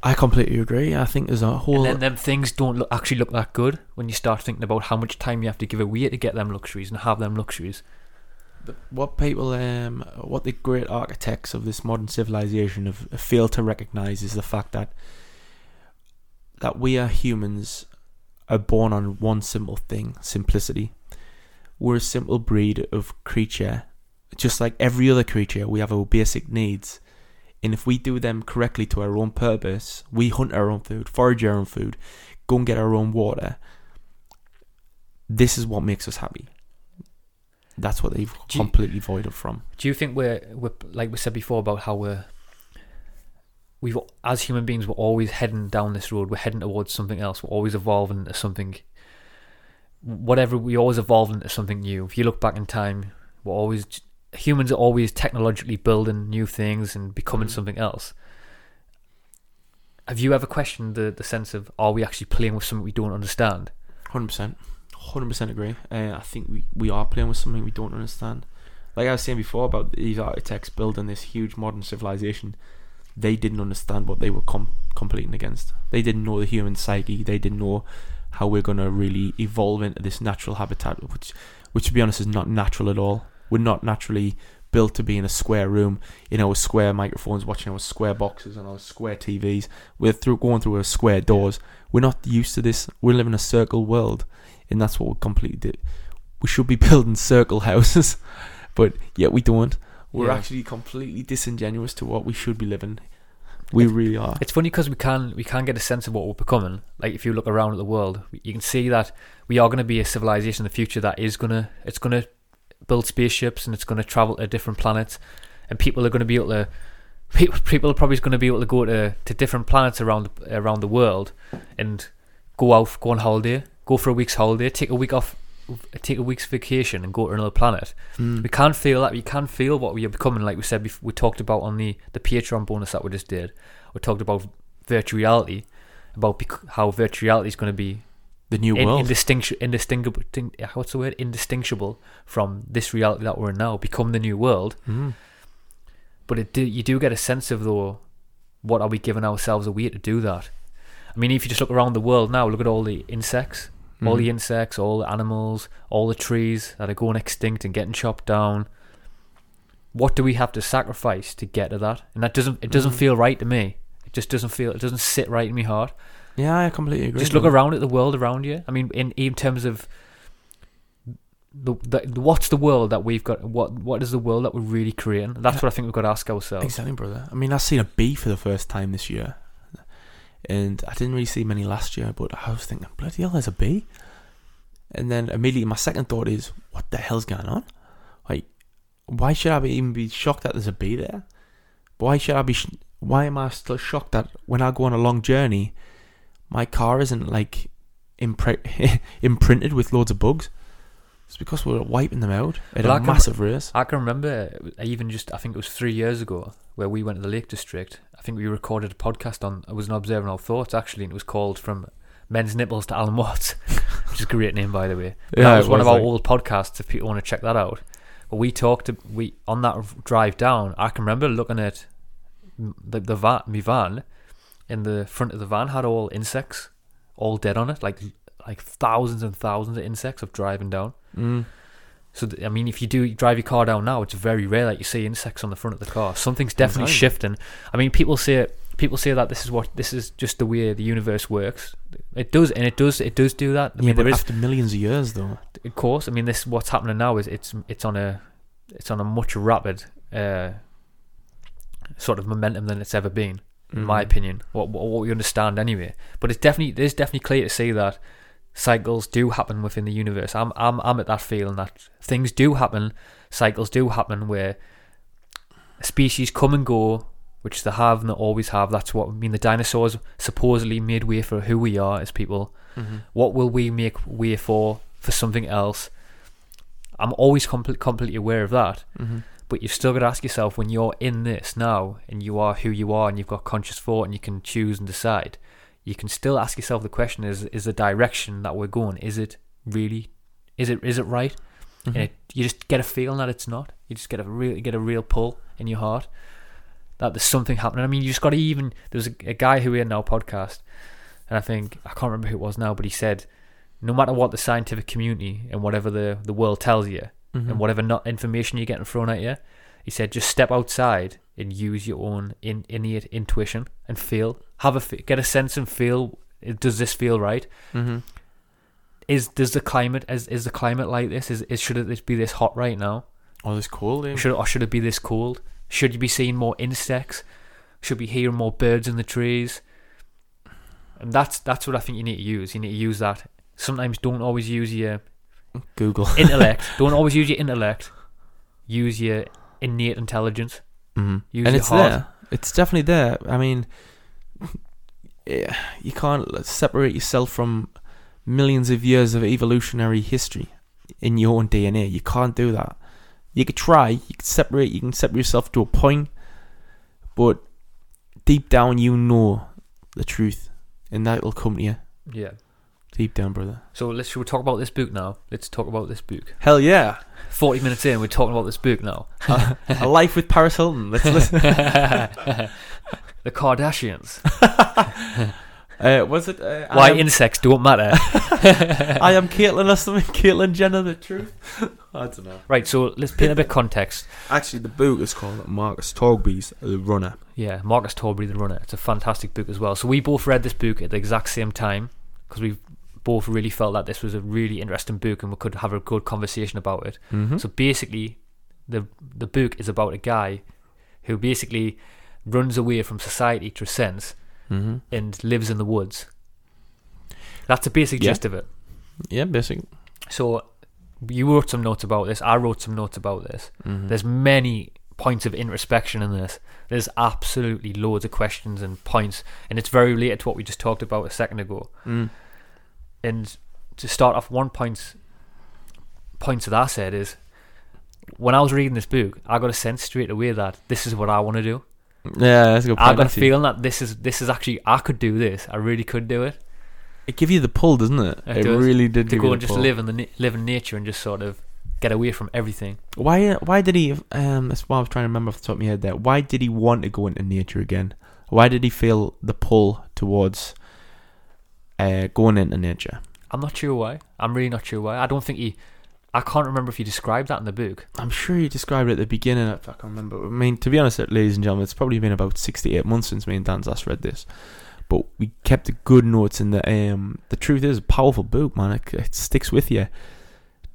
I completely agree. I think there's a whole. And then them things don't look, actually look that good when you start thinking about how much time you have to give away to get them luxuries and have them luxuries. what people, um, what the great architects of this modern civilization have have failed to recognize is the fact that that we are humans are born on one simple thing: simplicity. We're a simple breed of creature, just like every other creature. We have our basic needs, and if we do them correctly to our own purpose, we hunt our own food, forage our own food, go and get our own water. This is what makes us happy. That's what they've Do completely void of from. Do you think we're, we're like we said before about how we're we've as human beings we're always heading down this road. We're heading towards something else. We're always evolving into something. Whatever we always evolve into something new. If you look back in time, we're always humans are always technologically building new things and becoming Mm. something else. Have you ever questioned the, the sense of are we actually playing with something we don't understand? Hundred percent, hundred percent agree. Uh, I think we, we are playing with something we don't understand. Like I was saying before about these architects building this huge modern civilization, they didn't understand what they were com- competing against. They didn't know the human psyche. They didn't know how we're gonna really evolve into this natural habitat, which, which to be honest is not natural at all. We're not naturally built to be in a square room, in our square microphones, watching our square boxes and on our square TVs. We're through going through our square doors. We're not used to this. We live in a circle world, and that's what we completely did. We should be building circle houses, but yet we don't. We're Yeah. actually completely disingenuous to what we should be living. We really are. It's funny because we can we can get a sense of what we're becoming. Like if you look around at the world, you can see that we are going to be a civilization in the future that is gonna it's gonna build spaceships and it's going to travel to different planets, and people are going to be able to people people are probably going to be able to go to, to different planets around around the world and go out go on holiday, go for a week's holiday, take a week off, take a week's vacation, and go to another planet. Mm. We can feel that. We can feel what we are becoming. Like we said, before, we talked about on the the Patreon bonus that we just did. We talked about virtual reality, about bec- how virtual reality is going to be The new in, world. indistinguishable. What's the word? Indistinguishable from this reality that we're in now. Become the new world. Mm. But it do, you do get a sense of though, what are we giving ourselves away to do that? I mean, if you just look around the world now, look at all the insects, all the Mhm. insects, all the animals, all the trees that are going extinct and getting chopped down. What do we have to sacrifice to get to that? And that doesn't it doesn't Mhm. feel right to me. It just doesn't feel it doesn't sit right in my heart. Yeah, I completely agree. Just look around at the world around you. I mean, in in terms of the, the, the what's the world that we've got? What what is the world that we're really creating? That's what I think we've got to ask ourselves. Exactly, brother. I mean, I've seen a bee for the first time this year, and I didn't really see many last year. But I was thinking, bloody hell, there's a bee. And then immediately, my second thought is, what the hell's going on? Like, why should I be even be shocked that there's a bee there? Why should I be? Sh- why am I still shocked that when I go on a long journey, my car isn't like impre- imprinted with loads of bugs? It's because we're wiping them out at Well, a can- massive race. I can remember uh, even just I think it was three years ago where we went to the Lake District. I think we recorded a podcast on it was an observing our thoughts actually, and it was called from men's nipples to Alan Watts, which is a great name by the way. Yeah, that was it one of was, our old podcasts. If people want to check that out, but we talked we on that drive down. I can remember looking at the the van, my van, in the front of the van had all insects, all dead on it, like like thousands and thousands of insects of driving down. Mm. So th- I mean, if you do drive your car down now, it's very rare that you see insects on the front of the car. Something's definitely shifting. I mean, people say people say that this is what this is just the way the universe works. It does, and it does, it does do that. I yeah, mean, but there is, after millions of years, though. of course. I mean, this what's happening now is it's it's on a it's on a much rapid uh, sort of momentum than it's ever been, in my Mm. opinion. What, what what we understand anyway. But it's definitely it is definitely clear to see that cycles do happen within the universe. I'm I'm I'm at that feeling that things do happen, cycles do happen where species come and go, which they have and they always have. That's what I mean. The dinosaurs supposedly made way for who we are as people. Mhm. What will we make way for for something else? I'm always compl- completely aware of that. Mhm. But you've still got to ask yourself when you're in this now and you are who you are and you've got conscious thought and you can choose and decide, you can still ask yourself the question is is the direction that we're going, is it really is it is it right? Mhm. And it, you just get a feeling that it's not. You just get a real get a real pull in your heart that there's something happening. I mean, you just got to even. There's a, a guy who we had in our podcast, and I think I can't remember who it was now, but he said, no matter what the scientific community and whatever the the world tells you, Mhm. and whatever not information you're getting thrown at you, he said just step outside and use your own in, innate intuition and feel, have a get a sense and feel. Does this feel right? Mhm. Is does the climate is is the climate like this? Is, is should it be this hot right now? Oh, this cool. Eh? Should or should it be this cold? Should you be seeing more insects? Should be hearing more birds in the trees? And that's that's what I think you need to use. You need to use that. Sometimes don't always use your Google. intellect. don't always use your intellect. Use your innate intelligence. Mhm. Use and it's heart. there. It's definitely there. I mean, yeah, you can't separate yourself from millions of years of evolutionary history in your own DNA. You can't do that. You could try. You can separate. You can separate yourself to a point, but deep down, you know the truth, and that'll come to you Yeah. Deep down, brother. So let's should we talk about this book now? Let's talk about this book. Hell yeah! Forty minutes in, we're talking about this book now. a life with Paris Hilton. Let's listen. the Kardashians. Uh, was it? Uh, Why am, insects don't matter. I am Caitlyn or something. Caitlyn Jenner, the truth. I don't know. right. So let's paint a bit of context. Actually, the book is called Markus Torgeby's The Runner. Yeah, Markus Torgeby, The Runner. It's a fantastic book as well. So we both read this book at the exact same time because we both really felt that this was a really interesting book and we could have a good conversation about it. Mm-hmm. So basically, the the book is about a guy who basically runs away from society through sense mm-hmm. and lives in the woods. That's the basic Yeah. gist of it. Yeah, basic. So you wrote some notes about this. I wrote some notes about this. Mm-hmm. There's many points of introspection in this. There's absolutely loads of questions and points, and it's very related to what we just talked about a second ago. Mm. And to start off, one point points that I said is when I was reading this book, I got a sense straight away that this is what I want to do. Yeah, that's a good point. I got a feeling that this is this is actually I could do this. I really could do it. It give you the pull, doesn't it? It It, does. really did. To give go you and just pull. live in the live in nature and just sort of get away from everything. Why? Why did he? Um, that's what I was trying to remember off the top of my head. There. Why did he want to go into nature again? Why did he feel the pull towards uh, going into nature? I'm not sure why. I'm really not sure why. I don't think he. I can't remember if he described that in the book. I'm sure you described it at the beginning. I can't remember. I mean, to be honest, ladies and gentlemen, it's probably been about six to eight months since me and Dan's last read this. But we kept the good notes, and the um, the truth is, a powerful book, man. It, it sticks with you,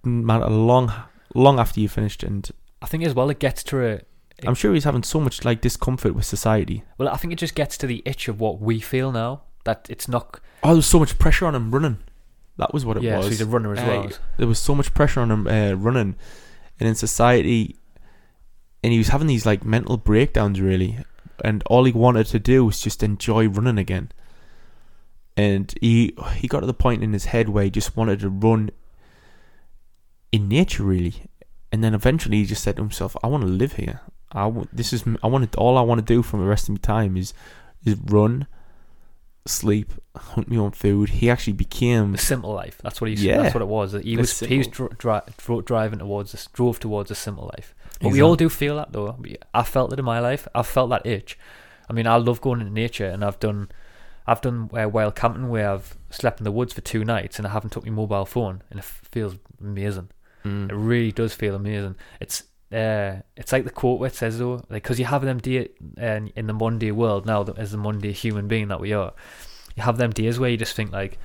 man. Long, long after you finished, and I think as well it gets to a. I'm sure he's having so much like discomfort with society. Well, I think it just gets to the itch of what we feel now. That it's not. Oh, there was so much pressure on him running. That was what it yeah, was. so he's a runner as Uh, well. there was so much pressure on him uh, running, and in society, and he was having these like mental breakdowns really, and all he wanted to do was just enjoy running again. And he he got to the point in his head where he just wanted to run in nature really, and then eventually he just said to himself, "I want to live here. I w- this is m- I want to all I want to do for the rest of my time is is run." Sleep, hunt me on food. He actually became a simple life. That's what he. Yeah. That's what it was. He The was. He was simple- dri- dri- dro- driving towards. This, drove towards a simple life. But we all do feel that though. I felt it in my life. I felt that itch. I mean, I love going into nature, and I've done, I've done uh, wild camping where I've slept in the woods for two nights, and I haven't took my mobile phone, and it feels amazing. Mm. It really does feel amazing. It's uh, it's like the quote where it says though, like because you have them day uh, in the Monday world now, as the Monday human being that we are, you have them days where you just think like,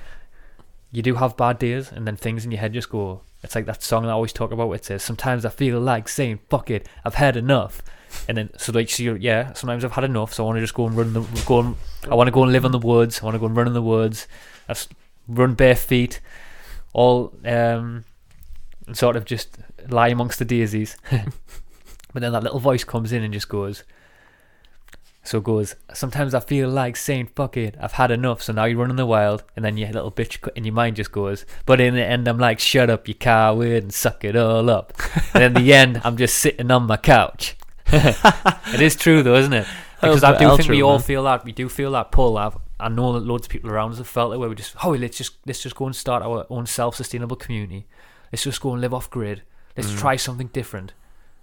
you do have bad days, and then things in your head just go. It's like that song that I always talk about. Where it says sometimes I feel like saying "fuck it," I've had enough, and then so like so you're, yeah, sometimes I've had enough, so I want to just go and run the go and I want to go and live in the woods. I want to go and run in the woods. I run bare feet, all um, sort of just lie amongst the daisies. but then that little voice comes in and just goes. So goes. Sometimes I feel like saying "fuck it," I've had enough. So now you run in the wild, and then your little bitch in your mind just goes. But in the end, I'm like, "Shut up, you coward, and suck it all up." and in the end, I'm just sitting on my couch. it is true though, isn't it? Because I do think we all man. feel that. We do feel that pull. I've, I know that loads of people around us have felt it. Where we just, oh, let's just let's just go and start our own self-sustainable community. Let's just go and live off grid. Let's Mm. try something different.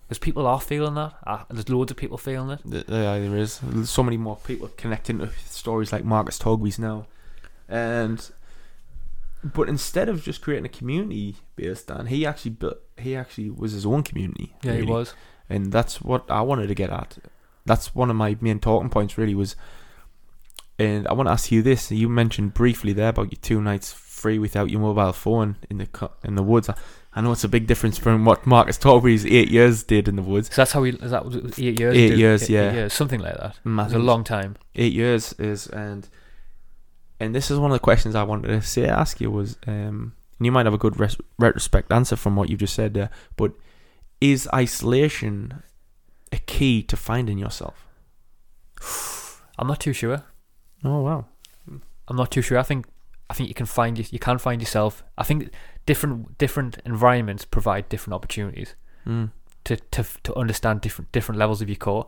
Because people are feeling that. Uh, there's loads of people feeling it. Yeah, there is. There's so many more people connecting to stories like Markus Torgeby's now, and but instead of just creating a community based on, he actually built. He actually was his own community. Yeah, he was. and that's what I wanted to get at. That's one of my main talking points. Really was, and I want to ask you this. You mentioned briefly there about your two nights free without your mobile phone in the in the woods. I, know it's a big difference from what Markus Torgeby's eight years did in the woods. So that's how we. Is that eight years? Eight Did- years, yeah. years, something like that. It was a long time. eight years is and and this is one of the questions I wanted to say ask you was um and you might have a good res- retrospect answer from what you just said there but is isolation a key to finding yourself? I'm not too sure. Oh wow. I'm not too sure. I think I think you can find you, you can find yourself. I think different different environments provide different opportunities Mm. to to to understand different different levels of your core.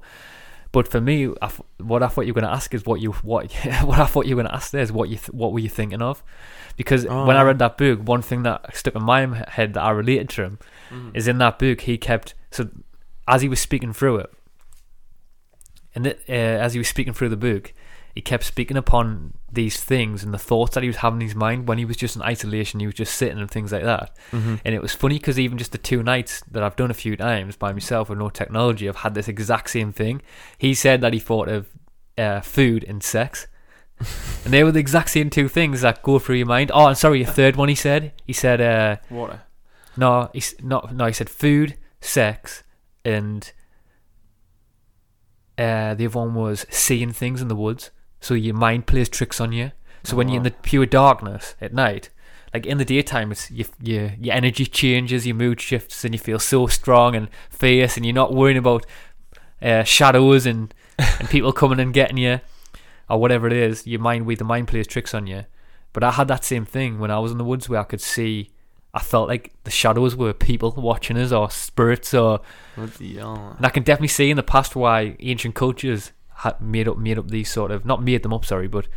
But for me, I what I thought you were going to ask is what you what what I thought you were going to ask there is what you th- what were you thinking of? Because Oh. when I read that book, one thing that stuck in my head that I related to him is in that book he kept so as he was speaking through it, and it, uh, as he was speaking through the book, he kept speaking upon these things and the thoughts that he was having in his mind when he was just in isolation. He was just sitting and things like that. Mhm. And it was funny because even just the two nights that I've done a few times by myself with no technology, I've had this exact same thing. He said that he thought of uh, food and sex. and they were the exact same two things that go through your mind. Oh, I'm sorry, a third one he said. He said, uh, Water. no, he's not. No, he said food, sex, and uh, the other one was seeing things in the woods. So your mind plays tricks on you. So when you're in the pure darkness at night, like in the daytime, it's your your your energy changes, your mood shifts, and you feel so strong and fierce, and you're not worrying about uh, shadows and and people coming and getting you or whatever it is. Your mind, with the mind plays tricks on you. But I had that same thing when I was in the woods where I could see. I felt like the shadows were people watching us or spirits or What the hell? and I can definitely see in the past why ancient cultures had made up made up these sort of not made them up, sorry, but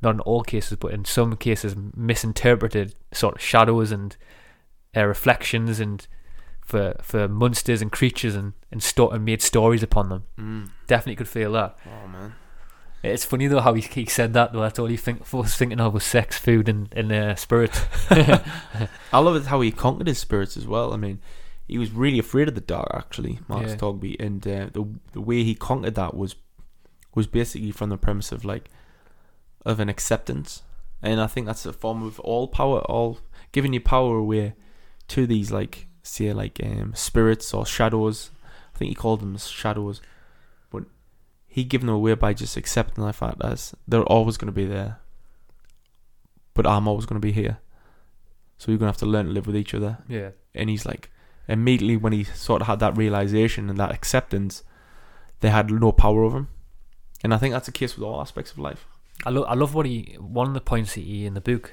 not in all cases, but in some cases misinterpreted sort of shadows and uh, reflections and for for monsters and creatures and and, sto- and made stories upon them. Mm. Definitely could feel that. Oh man. It's funny though how he, he said that though. That's all he think was thinking of was sex, food, and and uh, spirits. I love it how he conquered his spirits as well. I mean, he was really afraid of the dark actually, Markus Yeah. Torgeby, and uh, the the way he conquered that was was basically from the premise of like of an acceptance, and I think that's a form of all power, all giving your power away to these like say like um, spirits or shadows. I think he called them shadows, but he gave them away by just accepting the fact as they're always going to be there, but I'm always going to be here. So you're gonna have to learn to live with each other. yeah, And he's like, immediately when he sort of had that realization and that acceptance, they had no power over him. And I think that's the case with all aspects of life. I love I love what he one of the points that he in the book.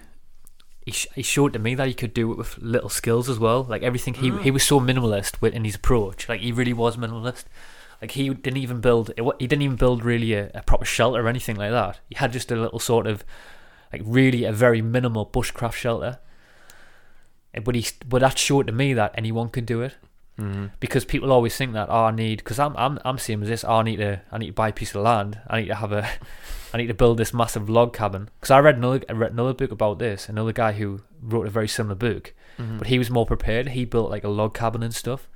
He, sh- he showed to me that he could do it with little skills as well. Like everything, he he mm. was so minimalist with in his approach. Like he really was minimalist. Like he didn't even build it he didn't even build really a, a proper shelter or anything like that. He had just a little sort of like really a very minimal bushcraft shelter. But he but that showed to me that anyone could do it Mm-hmm. because people always think that oh, I need because I'm I'm I'm same as this. Oh, I need to I need to buy a piece of land. I need to have a I need to build this massive log cabin. Because I read another I read another book about this. Another guy who wrote a very similar book, Mm-hmm. but he was more prepared. He built like a log cabin and stuff,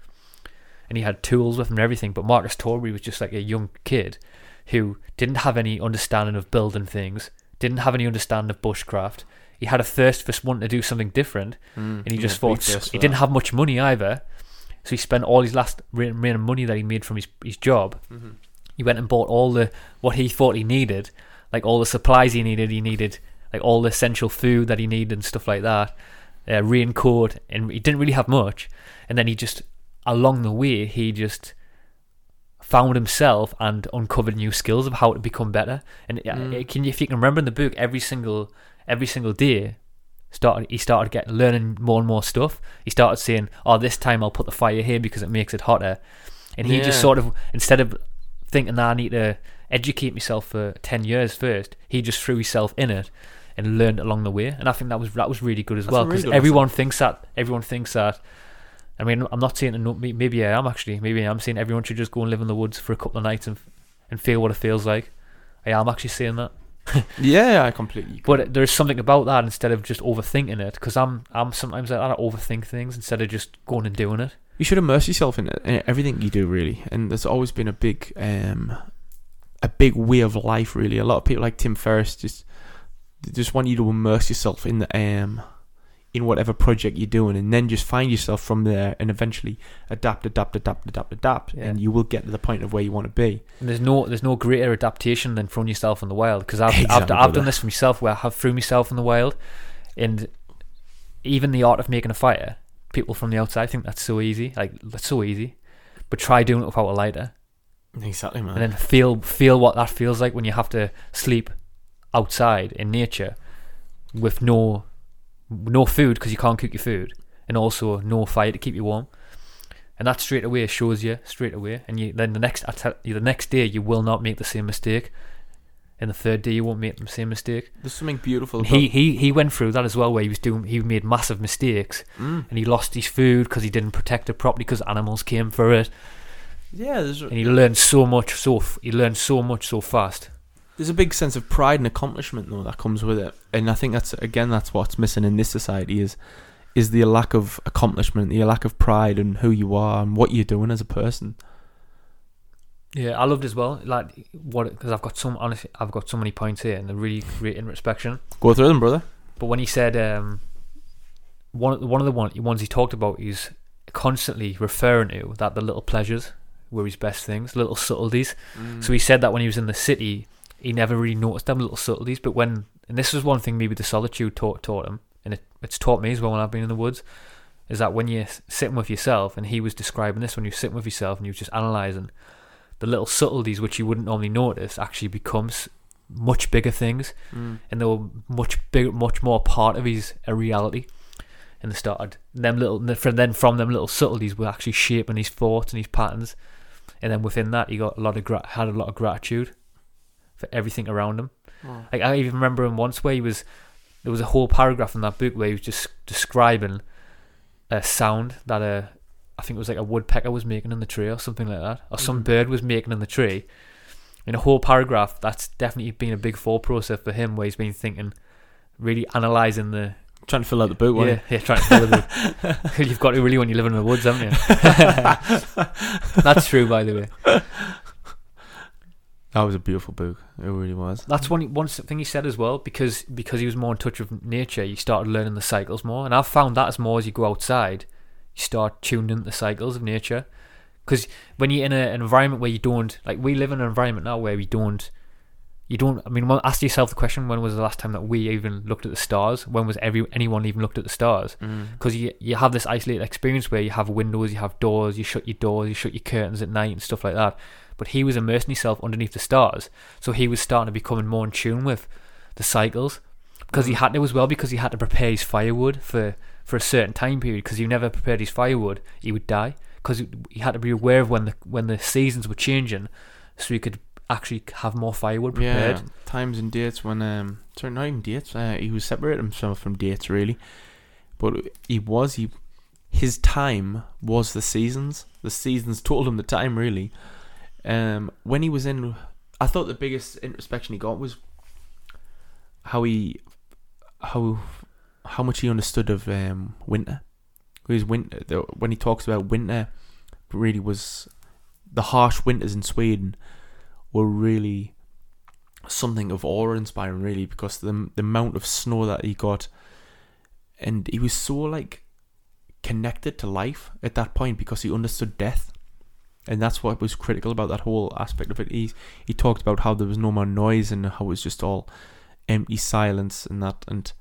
and he had tools with him and everything. But Markus Torrey was just like a young kid who didn't have any understanding of building things, didn't have any understanding of bushcraft. He had a thirst for wanting to do something different, Mm. and he just thought he didn't have much money either. So he spent all his last remaining money that he made from his his job. Mm-hmm. He went and bought all the what he thought he needed, like all the supplies he needed. He needed like all the essential food that he needed and stuff like that. Uh, raincoat, and he didn't really have much. And then he just along the way he just found himself and uncovered new skills of how to become better. And uh, Mm. can if you can remember in the book, every single every single day started he started getting learning more and more stuff. He started saying, "Oh, this time I'll put the fire here because it makes it hotter." And he just sort of instead of thinking that I need to educate myself for ten years first, he just threw himself in it and learned along the way. And I think that was that was really good as That's well really because good everyone thinks that everyone thinks that. I mean, I'm not saying maybe I am actually. Maybe I'm saying everyone should just go and live in the woods for a couple of nights and and feel what it feels like. I am actually saying that. Yeah, I completely. But there's something about that instead of just overthinking it, because I'm I'm sometimes like that, I overthink things instead of just going and doing it. you should immerse yourself in, it, in everything you do, really. And there's always been a big, um, a big way of life, really. A lot of people like Tim Ferriss just just want you to immerse yourself in the um, in whatever project you're doing, and then just find yourself from there, and eventually adapt, adapt, adapt, adapt, adapt, Yeah. and you will get to the point of where you want to be. And there's no there's no greater adaptation than throwing yourself in the wild, because I've I've, I've done this for myself where I have threw myself in the wild, and even the art of making a fire, people from the outside think that's so easy, like that's so easy, but try doing it without a lighter. Exactly, man. and then feel feel what that feels like when you have to sleep outside in nature with no no food because you can't cook your food and also no fire to keep you warm and that straight away shows you straight away and you then the next I tell you the next day you will not make the same mistake and the third day you won't make the same mistake There's something beautiful. about- he, he he went through that as well where he was doing he made massive mistakes Mm. and he lost his food because he didn't protect it properly because animals came for it yeah, there's and he learned so much so f- he learned so much so fast there's a big sense of pride and accomplishment though that comes with it, and I think that's again that's what's missing in this society is is the lack of accomplishment, the lack of pride in who you are and what you're doing as a person. Yeah, I loved as well. Like what because I've got some honestly, I've got so many points here and they're really great introspection. Go through them, brother. But when he said um, one of the- one of the one, ones he talked about, he's constantly referring to that the little pleasures were his best things, little subtleties. So he said that when he was in the city, he never really noticed them little subtleties. But when and this was one thing maybe the solitude taught taught him, and it, it's taught me as well when I've been in the woods, is that when you're sitting with yourself, and he was describing this when you're sitting with yourself and you're just analysing the little subtleties which you wouldn't normally notice actually becomes much bigger things Mm. and they were much bigger, much more part of his uh, reality. And they started them little, from then from them little subtleties were actually shaping his thoughts and his patterns. And then within that, he got a lot of gra- had a lot of gratitude for everything around him. Like I even remember him once where he was, there was a whole paragraph in that book where he was just describing a sound that a, I think it was like a woodpecker was making in the tree or something like that, or some Mhm. bird was making in the tree. In a whole paragraph, that's definitely been a big thought process for him, where he's been thinking, really analysing the Trying to fill out the boot, yeah, yeah. yeah, trying to fill the book. You've got to really when you live in the woods, haven't you? that's true, by the way. That was a beautiful book. It really was. That's one one thing he said as well because because he was more in touch with nature. He started learning the cycles more, and I've found that as more as you go outside, you start tuning into the cycles of nature. Because when you're in a, an environment where you don't like, we live in an environment now where we don't, you don't. I mean, ask yourself the question: When was the last time that we even looked at the stars? When was every anyone even looked at the stars? Mm. because you you have this isolated experience where you have windows, you have doors, you shut your doors, you shut your curtains at night and stuff like that. But he was immersing himself underneath the stars, so he was starting to becoming more in tune with the cycles because he had to as well because he had to prepare his firewood for for a certain time period because he never prepared his firewood he would die because he had to be aware of when the when the seasons were changing so he could actually have more firewood prepared Yeah, times and dates when um, sorry, not even dates. Uh, he was separating himself from dates really, but he was he, his time was the seasons. The seasons told him the time really. Um, when he was in, I thought the biggest introspection he got was how he, how, how much he understood of um winter. His winter the, when he talks about winter, really was the harsh winters in Sweden were really something of awe inspiring really because the the amount of snow that he got and he was so like connected to life at that point because he understood death and that's what was critical about that whole aspect of it. He he talked about how there was no more noise and how it was just all empty silence and that and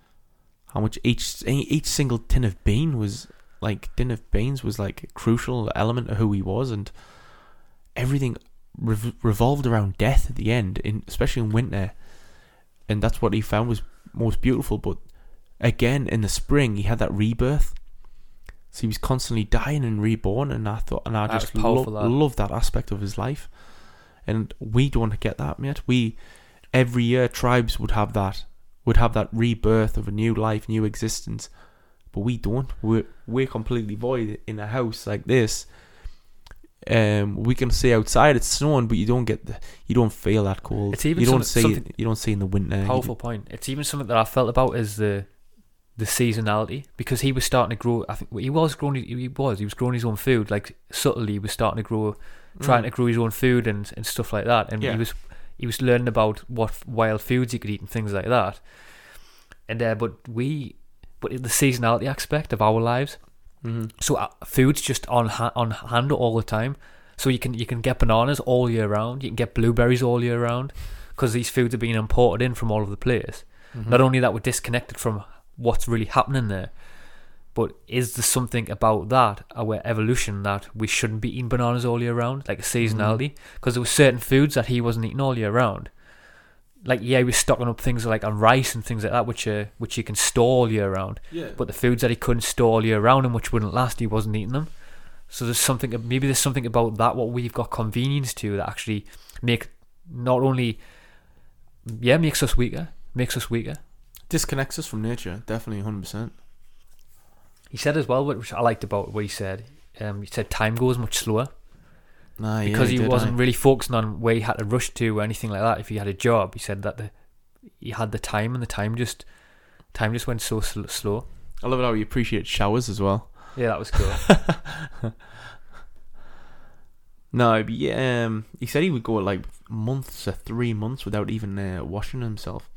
how much each each single tin of bean was like tin of beans was like a crucial element of who he was. And everything rev- revolved around death at the end, in especially in winter, and that's what he found was most beautiful. But again, in the spring, he had that rebirth, so he was constantly dying and reborn, and I thought, and I That's just powerful, that. love that aspect of his life, and we don't get that yet. We every year tribes would have that, would have that rebirth of a new life, new existence, but we don't. We're we're completely void in a house like this um, we can see outside it's snowing, but you don't get the, you don't feel that cold. It's even you don't see something- you don't see in the winter. powerful point. It's even something that I felt about is the the seasonality because he was starting to grow. I think he was growing. He was. He was growing his own food. Like subtly, he was starting to grow, trying to grow his own food and, and stuff like that. And Mm. Yeah. he was he was learning about what wild foods he could eat and things like that. And uh, but we, but the seasonality aspect of our lives. hmm So uh, food's just on ha- on hand all the time. So you can you can get bananas all year round. You can get blueberries all year round because these foods are being imported in from all over the place. Mm-hmm. Not only that, we're disconnected from what's really happening there, But is there something about that, our evolution, that we shouldn't be eating bananas all year round, like a seasonality? Mm-hmm. Because there were certain foods that he wasn't eating all year round. Like yeah, he was stocking up things like on rice and things like that, which are which you can store all year round. Yeah. But the foods that he couldn't store all year round and which wouldn't last, he wasn't eating them. So there's something, maybe there's something about that what we've got convenience to that actually make not only, yeah, makes us weaker, makes us weaker. Disconnects us from nature, definitely 100%. He said as well, which I liked about what he said. Um, he said time goes much slower Nah, yeah, because he did, wasn't aye. really focusing on where he had to rush to or anything like that. If he had a job, he said that the he had the time and the time just time just went so sl- slow. I love it how he appreciates showers as well. Yeah, that was cool. No, but yeah, um, he said he would go like months or three months without even uh, washing himself.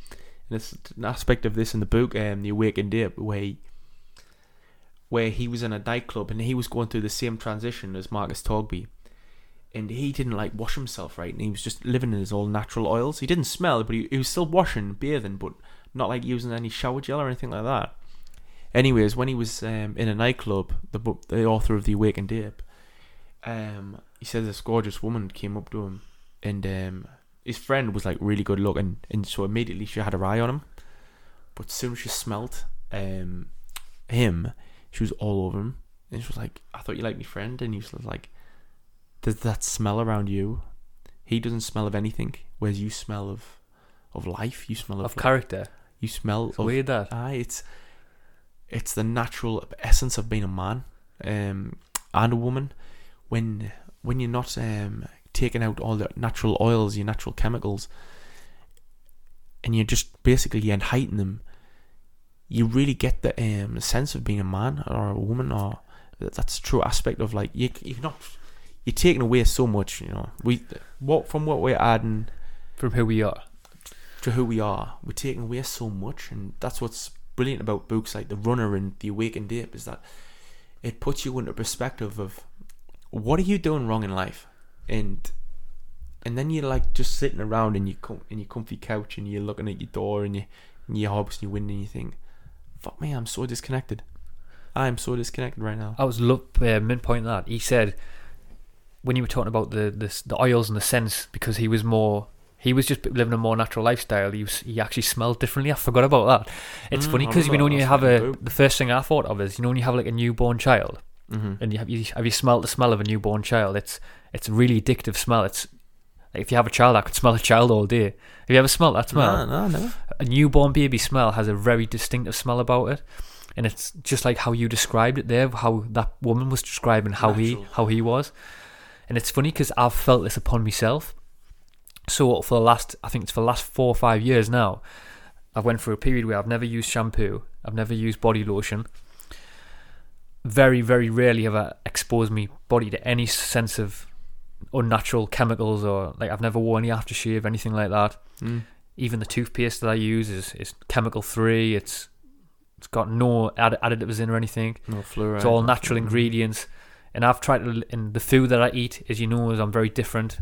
And it's an aspect of this in the book, um, The Awakened Ape, where he, where he was in a nightclub and he was going through the same transition as Markus Torgeby. And he didn't like wash himself right, and he was just living in his all natural oils. He didn't smell, but he, he was still washing, bathing, but not like using any shower gel or anything like that. Anyways, when he was um, in a nightclub, the book, the author of The Awakened Ape, um, he says this gorgeous woman came up to him, and um, his friend was like really good looking, and so immediately she had her eye on him. But as soon as she smelt um, him, she was all over him, and she was like, "I thought you liked my friend," and he was like, "Does that smell around you? He doesn't smell of anything, whereas you smell of of life. You smell of, of character. you smell It's of weird that. Aye, it's it's the natural essence of being a man um, and a woman. When when you're not um, taking out all the natural oils, your natural chemicals, and you're just basically enheightening them, you really get the um, sense of being a man or a woman, or that's a true aspect of like you. You're not you're taking away so much. You know, we what from what we're adding From who we are. to who we are. We're taking away so much, and that's what's brilliant about books like The Runner and The Awakened Ape is that it puts you into perspective of what are you doing wrong in life, and and then you're like just sitting around in your com- in your comfy couch and you're looking at your door and you and your hobs and your window and you think, fuck me, I'm so disconnected. I'm so disconnected right now. I was look uh, midpoint that he said when you were talking about the, the the oils and the scents because he was more he was just living a more natural lifestyle. He was, he actually smelled differently. I forgot about that. It's Mm, funny because you know when you have a the first thing I thought of is you know when you have like a newborn child Mm-hmm. and you have you have you smelled the smell of a newborn child. It's it's a really addictive smell. It's like if you have a child, I could smell a child all day. Have you ever smelled that smell? No, no, no. a newborn baby smell has a very distinctive smell about it and it's just like how you described it there how that woman was describing how Natural. he how he was and it's funny because i've felt this upon myself so for the last i think it's for the last four or five years now i've went through a period where i've never used shampoo i've never used body lotion very very rarely have i exposed my body to any sense of unnatural chemicals or like i've never worn any aftershave anything like that Mm. even the toothpaste that I use is, is chemical free. It's it's got no add- additives in or anything. No fluoride. It's all natural Mhm. ingredients. And I've tried to, and the food that I eat, as you know, is I'm very different.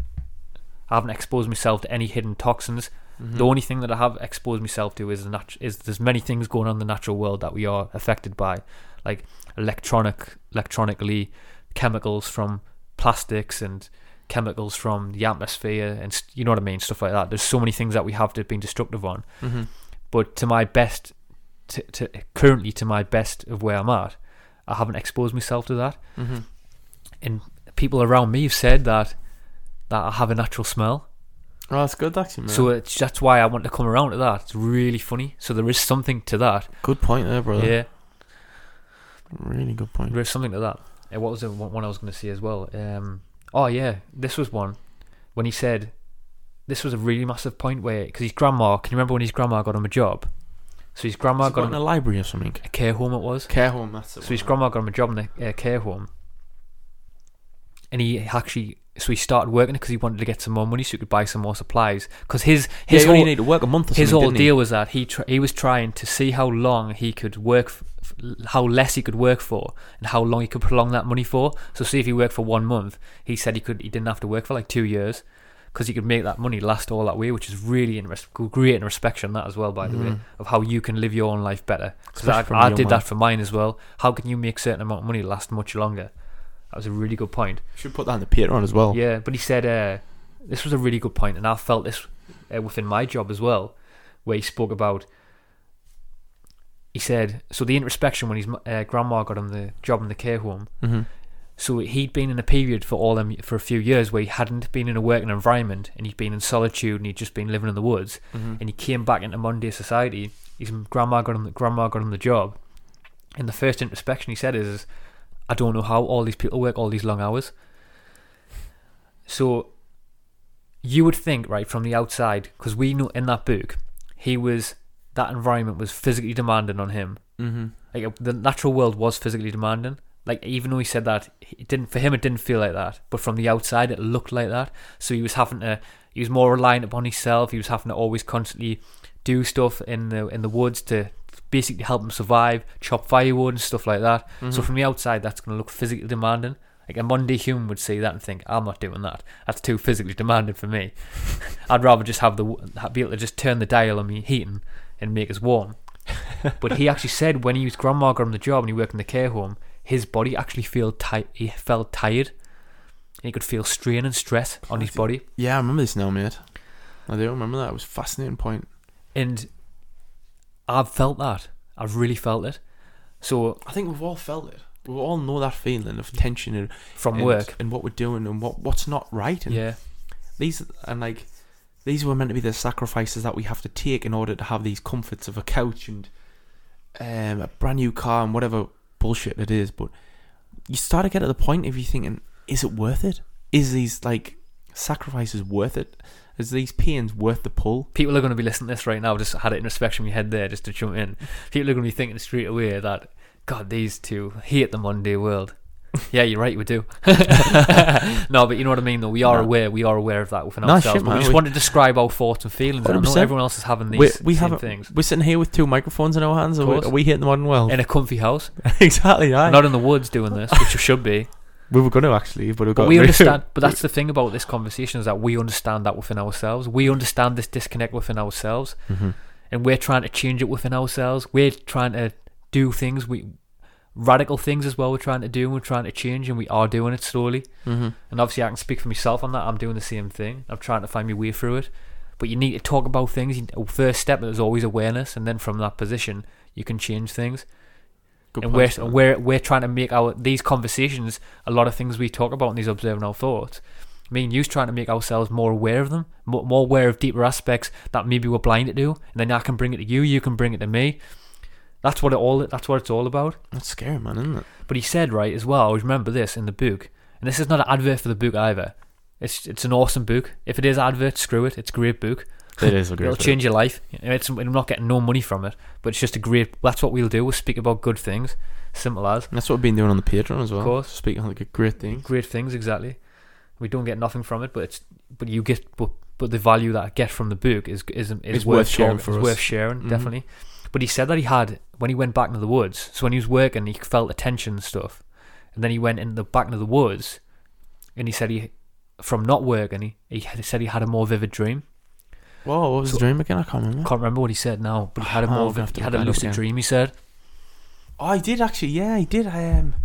I haven't exposed myself to any hidden toxins. Mhm. The only thing that I have exposed myself to is the nat- is there's many things going on in the natural world that we are affected by, like electronic, electronically, chemicals from plastics and chemicals from the atmosphere and st- you know what I mean, stuff like that. There's so many things that we have to been destructive on. Mhm. But to my best, to, to currently to my best of where I'm at, I haven't exposed myself to that. Mhm. And people around me have said that that I have a natural smell. Oh, that's good, actually, man. So it's that's why I want to come around to that. It's really funny. So there is something to that. good point there, brother. Yeah, Really good point. there is something to that. And what was the one one I was going to say as well? Um, oh yeah, this was one when he said this was a really massive point where because his grandma. Can you remember when his grandma got him a job? So his grandma Is it got in him a library or something. a care home. It was. Care home, that's it. So his grandma got him a job in a uh, care home, and he actually so he started working because he wanted to get some more money so he could buy some more supplies. Because his His his yeah, only whole, need to work a month or his whole didn't he? deal was that he tr- he was trying to see how long he could work, f- f- how less he could work for, and how long he could prolong that money for. So see if he worked for one month, he said he could he didn't have to work for like two years because he could make that money last all that way, which is really in great in respect on that as well. By the way, Mhm. of how you can live your own life better. Because I, I did that for mine as well. How can you make a certain amount of money last much longer? That was a really good point. Should put that in the Patreon as well. Yeah, but he said uh, this was a really good point, and I felt this uh, within my job as well, where he spoke about. He said so the introspection when his uh, grandma got him the job in the care home. Mm-hmm. So he'd been in a period for all them for a few years where he hadn't been in a working environment and he'd been in solitude and he'd just been living in the woods. Mm-hmm. And he came back into Monday society. His grandma got him the grandma got him the job. And the first introspection he said is, is I don't know how all these people work all these long hours. So you would think, right, from the outside, because we know in that book, he was that environment was physically demanding on him. Mm-hmm. Like uh, the natural world was physically demanding. Like even though he said that, it didn't for him. It didn't feel like that, but from the outside, it looked like that. So he was having to. He was more reliant upon himself. He was having to always constantly do stuff in the in the woods to basically help him survive, chop firewood and stuff like that. Mm-hmm. So from the outside, that's going to look physically demanding. Like a Monday human would see that and think, "I'm not doing that. That's too physically demanding for me. I'd rather just have the be able to just turn the dial on me heating and make us warm." but he actually said when he was grandma got him the job and he worked in the care home, his body actually feel tight. He felt tired. And he could feel strain and stress on his body. Yeah, I remember this now, mate. I do remember that. It was a fascinating point. And I've felt that. I've really felt it. So I think we've all felt it. We all know that feeling of tension and from and, work, and what we're doing and what what's not right. And yeah, these and like these were meant to be the sacrifices that we have to take in order to have these comforts of a couch and um, a brand new car and whatever bullshit it is. But you start to get to the point of you thinking, is it worth it? Is these like sacrifices worth it? Is these pains worth the pull? people are going to be listening to this right now. Just had it in respect in my head there, just to jump in. People are going to be thinking straight away that God, these two hate the Monday world. Yeah, you're right, we do. no, but you know what I mean. Though we are No. aware, we are aware of that within ourselves. shit, but we just we- want to describe our thoughts and feelings. And I know 100%. everyone else is having these we we same have things we're sitting here with two microphones in our hands. Are we, are we hitting the modern world? in a comfy house, exactly. Right. not in the woods doing this, which you should be. we were going to actually, but But we understand. But that's the thing about this conversation is that we understand that within ourselves. We understand this disconnect within ourselves, Mhm. and we're trying to change it within ourselves. We're trying to do things we radical things as well. We're trying to do. and We're trying to change, and we are doing it slowly. Mhm. And obviously, I can speak for myself on that. I'm doing the same thing. I'm trying to find my way through it. But you need to talk about things. First step is always awareness, and then from that position, you can change things Good and point, we're, man. we're we're trying to make our these conversations a lot of things we talk about in these observing our thoughts. Me and you's trying to make ourselves more aware of them, more, more aware of deeper aspects that maybe we're blinded to, and then I can bring it to you, you can bring it to me. That's what it all. That's what it's all about. That's scary, man, isn't it? But he said right as well. I always remember this in the book, and this is not an advert for the book either. It's it's an awesome book. If it is advert, screw it. It's a great book. It is a great. Book. It'll book. change your life. It's, I'm not getting no money from it, but it's just a great. That's what we'll do. We'll speak about good things, simple as. And that's what we've been doing on the Patreon as well. Of course. Speaking of like great things. great things exactly we don't get nothing from it but it's but you get but, but the value that i get from the book is is, is It's worth, worth sharing talking- for it's us. worth sharing Mhm. definitely but he said that he had when he went back into the woods so when he was working he felt the tension and stuff and then he went in the back into the woods and he said he from not working he, he said he had a more vivid dream Whoa, what was So- the dream again? I can't remember. can't remember what he said now but he had a Oh, more I'm gonna have vivid, he had a lucid dream he said Oh, I did actually. Yeah, I did. I um.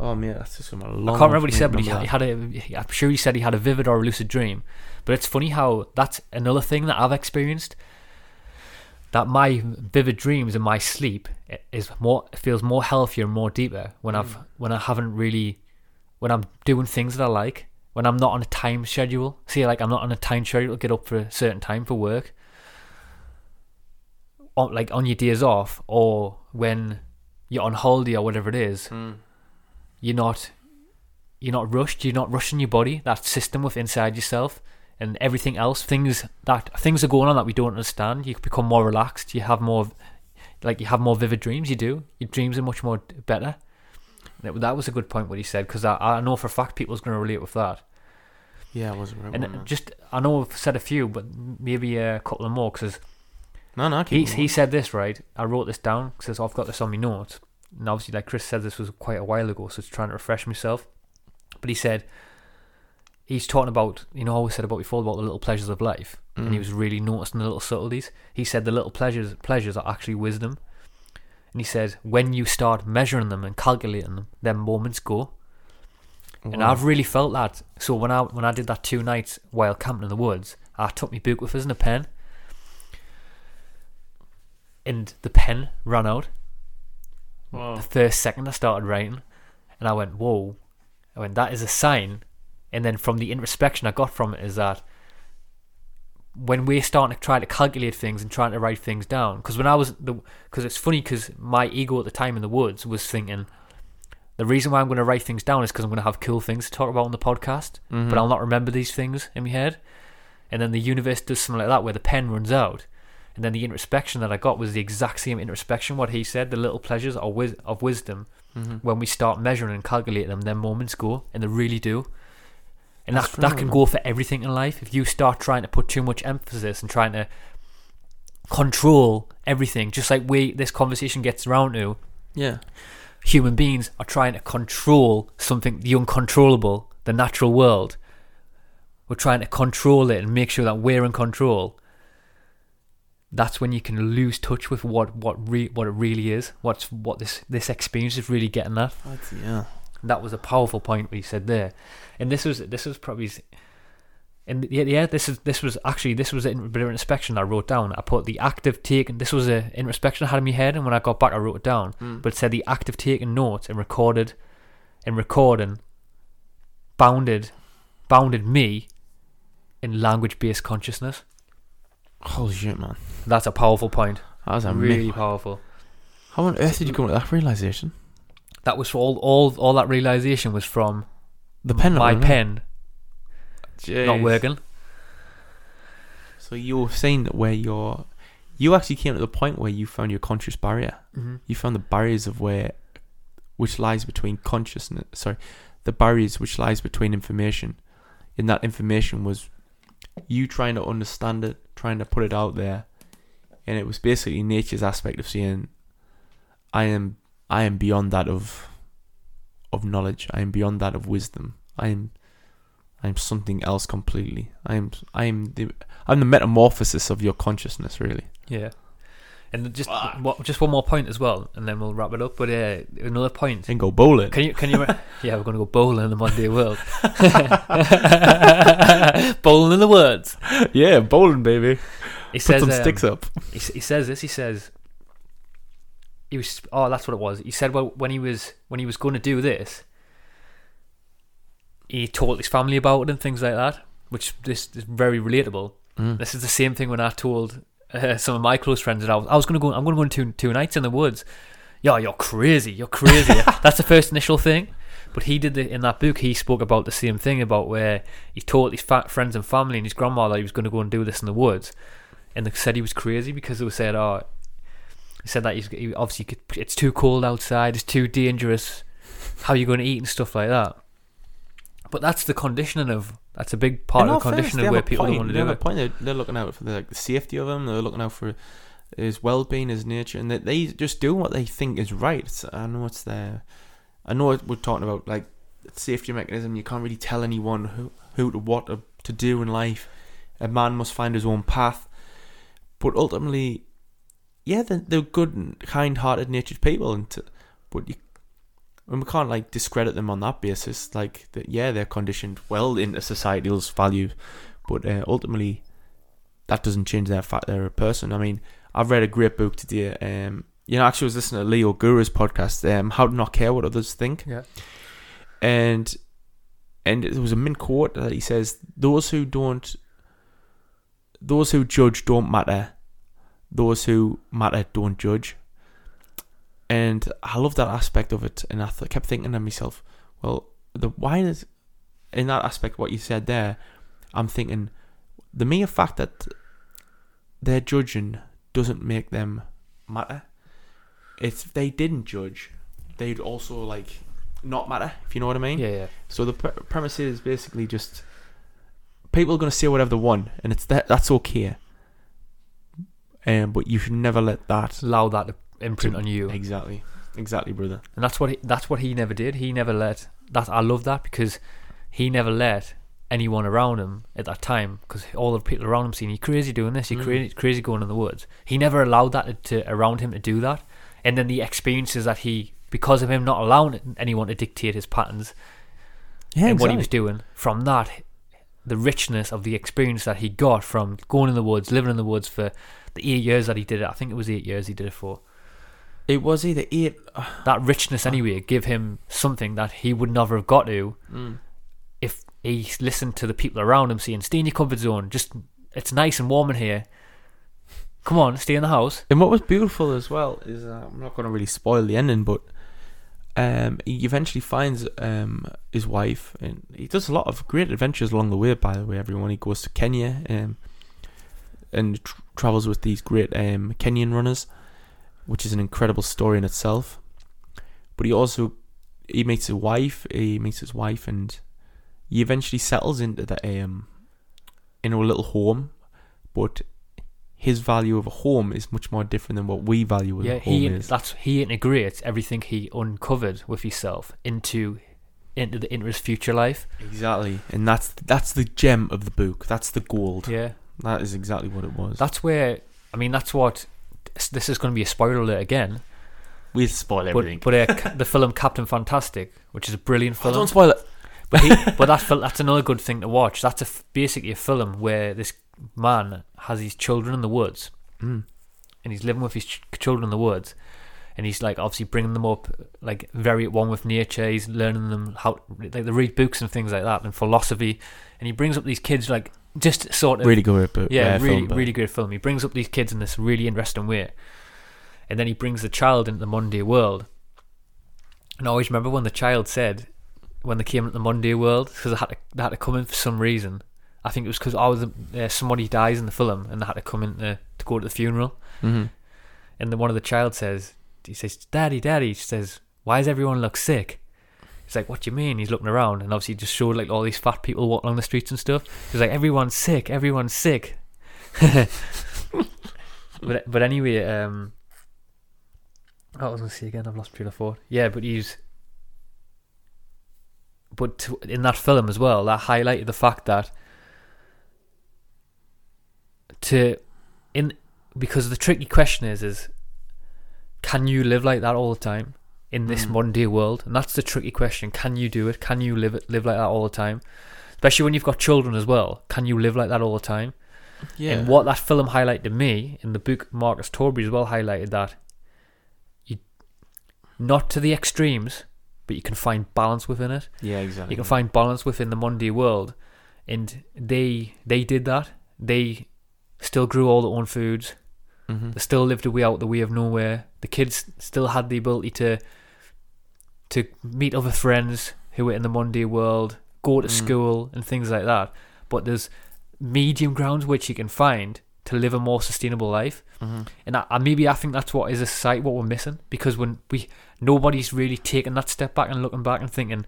Oh man, that's just gonna long. I can't remember what he said, but he, he had a. he- I'm sure he said he had a vivid or a lucid dream. But it's funny how that's another thing that I've experienced. That my vivid dreams and my sleep is more feels more healthier and more deeper when I've mm. when I haven't really when I'm doing things that I like when I'm not on a time schedule. See, like I'm not on a time schedule to get up for a certain time for work. On, like on your days off, or when you're on holiday or whatever it is, that. you're not you're not rushed you're not rushing your body that system with inside yourself and everything else things that things are going on that we don't understand. You become more relaxed you have more like you have more vivid dreams you do. Your dreams are much more better. That, was a good point what he said because I, I know for a fact people's going to relate with that. Yeah, I wasn't right. and uh, one, just I know I've said a few but maybe a couple of more because no, no, he, he said this right? I wrote this down because I've got this on my notes. And obviously like Chris said this was quite a while ago so it's trying to refresh myself. But he said he's talking about you know I always said about before about the little pleasures of life, and he Mm. was really noticing the little subtleties. He said the little pleasures pleasures are actually wisdom, and he says when you start measuring them and calculating them, then moments go. And I've really felt that. So when I when I did that two nights while camping in the woods, I took my book with us and a pen, and the pen ran out. Wow. The first second I started writing, and I went, "Whoa!" I went, "That is a sign." And then from the introspection I got from it is that when we're starting to try to calculate things and trying to write things down, because when I was the, because it's funny because my ego at the time in the woods was thinking. The reason why I'm going to write things down is because I'm going to have cool things to talk about on the podcast, Mm-hmm. but I'll not remember these things in my head. And then the universe does something like that where the pen runs out. And then the introspection that I got was the exact same introspection, what he said, the little pleasures of, wis- of wisdom. Mm-hmm. When we start measuring and calculating them, then moments go, and they really do. And That's that, that can go for everything in life. If you start trying to put too much emphasis and trying to control everything, just like we this conversation gets around to, Yeah. human beings are trying to control something, the uncontrollable, the natural world. We're trying to control it and make sure that we're in control. That's when you can lose touch with what what re- what it really is. What's what this this experience is really getting at. That's, yeah. That was a powerful point we said there, and this was this was probably, and yeah, yeah this is this was actually this was a bit of inspection I wrote down. I put the active taken. This was a introspection I had in my head, and when I got back, I wrote it down. Mm. But it said the active taking notes and recorded, and recording, bounded, bounded me, in language-based consciousness. Holy shit, man. That's a powerful point. That was a really really. powerful. How on earth did you come to that realization? That was all all all that realization was from The pen. my working? pen not working. So you were saying that where you're, you actually came to the point where you found your conscious barrier. Mm-hmm. You found the barriers of where, which lies between consciousness. Sorry, the barriers which lies between information. And that information was you trying to understand it, trying to put it out there, and it was basically nature's aspect of saying, "I am, I am beyond that of, of knowledge. I am beyond that of wisdom. I am." I'm something else completely. I'm I'm the I'm the metamorphosis of your consciousness, really. Yeah. And just what, just one more point as well, and then we'll wrap it up. But uh, another point. And go bowling. Can you can you? yeah, we're gonna go bowling in the Monday world. bowling in the woods. yeah, bowling, baby. He Put says some um, sticks up. He, he says this. He says he was. Oh, that's what it was. He said well when he was when he was going to do this, he told his family about it and things like that, which this is very relatable. Mm. This is the same thing when I told uh, some of my close friends that I was, I was going to go. I'm going to go on two two nights in the woods. Yeah, you're crazy. You're crazy. That's the first initial thing. But he did the, in that book. He spoke about the same thing about where he told his fa- friends and family and his grandmother he was going to go and do this in the woods, and they said he was crazy because they were saying, "Oh, he said that he's he obviously could, it's too cold outside. It's too dangerous. How are you going to eat and stuff like that?" But that's the conditioning of that's a big part of the fairness, conditioning they where people don't want to do it. point. They're, they're looking out for the, like, the safety of him. They're looking out for his well-being, his nature, and they, they just do what they think is right. I know it's there. I know we're talking about like safety mechanism. You can't really tell anyone who who to what to, to do in life. A man must find his own path. But ultimately, yeah, they're, they're good and kind-hearted, natured people, and to, but you and we can't like discredit them on that basis. Like that, yeah, they're conditioned well into societal's values, but uh, ultimately, that doesn't change their fact they're a person. I mean, I've read a great book today. Um, you know, actually, I was listening to Leo Gura's podcast, um, "How to Not Care What Others Think," Yeah. and and there was a min quote that he says, "Those who don't, those who judge don't matter; those who matter don't judge." And I love that aspect of it, and I th- kept thinking to myself, well, the why is in that aspect what you said there? I'm thinking the mere fact that they're judging doesn't make them matter. If they didn't judge, they'd also like not matter. If you know what I mean? Yeah, yeah. So the pre- premise is basically just people are going to say whatever they want, and it's that that's okay. Um, but you should never let that Allow that to imprint on you. exactly, exactly, brother. and that's what he, that's what he never did. He never let that. I love that because he never let anyone around him at that time because all the people around him saying you're crazy doing this, you're Mm. crazy, crazy going in the woods. He never allowed that to around him to do that, and then the experiences that he because of him not allowing anyone to dictate his patterns Yeah, and what he was doing from that the richness of the experience that he got from going in the woods living in the woods for the eight years that he did it i think it was eight years he did it for It was either eight. that richness anyway give him something that he would never have got to Mm. if he listened to the people around him saying stay in your comfort zone just it's nice and warm in here come on stay in the house And what was beautiful as well is uh, I'm not going to really spoil the ending, but um, he eventually finds um, his wife, and he does a lot of great adventures along the way. By the way, everyone he goes to Kenya um, and tr- travels with these great um, Kenyan runners, which is an incredible story in itself. But he also he meets his wife. He meets his wife, and he eventually settles into the um, in a little home, but his value of a home is much more different than what we value yeah a home he is. that's he integrates everything he uncovered with himself into into the into his future life Exactly, and that's that's the gem of the book. That's the gold. yeah That is exactly what it was. That's where I mean that's what this is going to be a spoiler alert again. we'll spoil everything. But but uh, the film Captain Fantastic, which is a brilliant oh, film, don't spoil it. but he, but that that's another good thing to watch. That's a f- basically a film where this man has his children in the woods Mm. and he's living with his ch- children in the woods. And he's like obviously bringing them up, like very at one with nature. He's learning them how like they read books and things like that and philosophy. And he brings up these kids like just sort of Really good, but yeah, uh, really, film, but- really good film. He brings up these kids in this really interesting way, and then he brings the child into the Monday world. And I always remember when the child said, when they came into the Monday world, because they had to they had to come in for some reason. I think it was because I was uh, somebody dies in the film, and they had to come in to, to go to the funeral. Mhm. And then one of the child says, he says, "Daddy, Daddy," she says, "Why does everyone look sick?" He's like, "What do you mean?" He's looking around, and obviously just showed like all these fat people walking along the streets and stuff. He's like, "Everyone's sick. Everyone's sick." but but anyway, um, was I going to say again? I've lost train of thought. Yeah, but he's. But in that film as well, that highlighted the fact that to in because the tricky question is is can you live like that all the time in this Mm. day world? And that's the tricky question. Can you do it? Can you live it live like that all the time? Especially when you've got children as well. Can you live like that all the time? Yeah. And what that film highlighted to me in the book, Markus Torgeby as well highlighted that you not to the extremes, but you can find balance within it. yeah, exactly. You can find balance within the Monday world, and they they did that. They still grew all their own foods. Mhm. They still lived a way out the way of nowhere. The kids still had the ability to to meet other friends who were in the Monday world, go to Mm. school and things like that. But there's medium grounds which you can find to live a more sustainable life. Mhm. And I, I- maybe I think that's what is a society what we're missing because when we nobody's really taking that step back and looking back and thinking,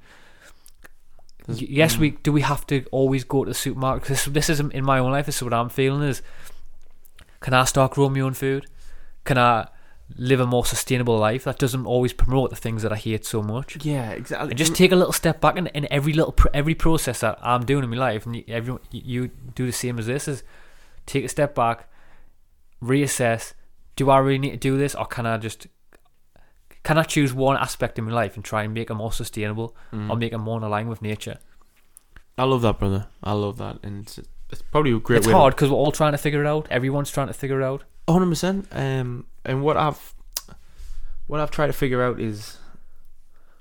yes, mm. we do we have to always go to the supermarket. This this is in my own life. This is what I'm feeling is. Can I start growing my own food? Can I live a more sustainable life that doesn't always promote the things that I hate so much? Yeah, exactly. And just take a little step back in, in every little pr- every process that I'm doing in my life, and you, everyone you, do the same as this is take a step back, reassess. Do I really need to do this, or can I just can I choose one aspect in my life and try and make it more sustainable, Mm. or make it more in line with nature? I love that, brother. I love that, and it's, probably a great it's way. hard because we're all trying to figure it out. Everyone's trying to figure it out. Hundred percent. Um, and what I've what I've tried to figure out is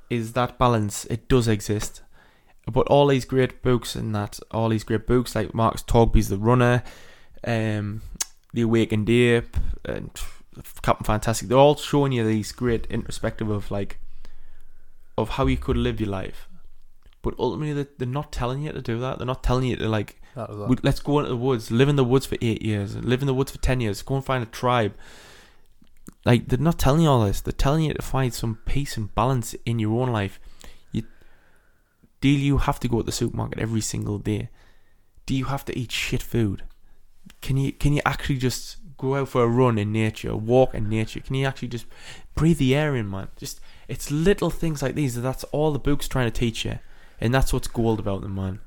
is that balance. It does exist, but all these great books and that all these great books like Markus Torgeby's The Runner, um, The Awakened Ape, and Captain Fantastic. They're all showing you these great introspective of like of how you could live your life. But ultimately, they're not telling you to do that. They're not telling you to like we, let's go into the woods, live in the woods for eight years, live in the woods for ten years, go and find a tribe. Like they're not telling you all this. They're telling you to find some peace and balance in your own life. You, do you have to go to the supermarket every single day? Do you have to eat shit food? Can you can you actually just go out for a run in nature, walk in nature? Can you actually just breathe the air in, man? Just it's little things like these. That's all the book's trying to teach you, and that's what's gold about them, man.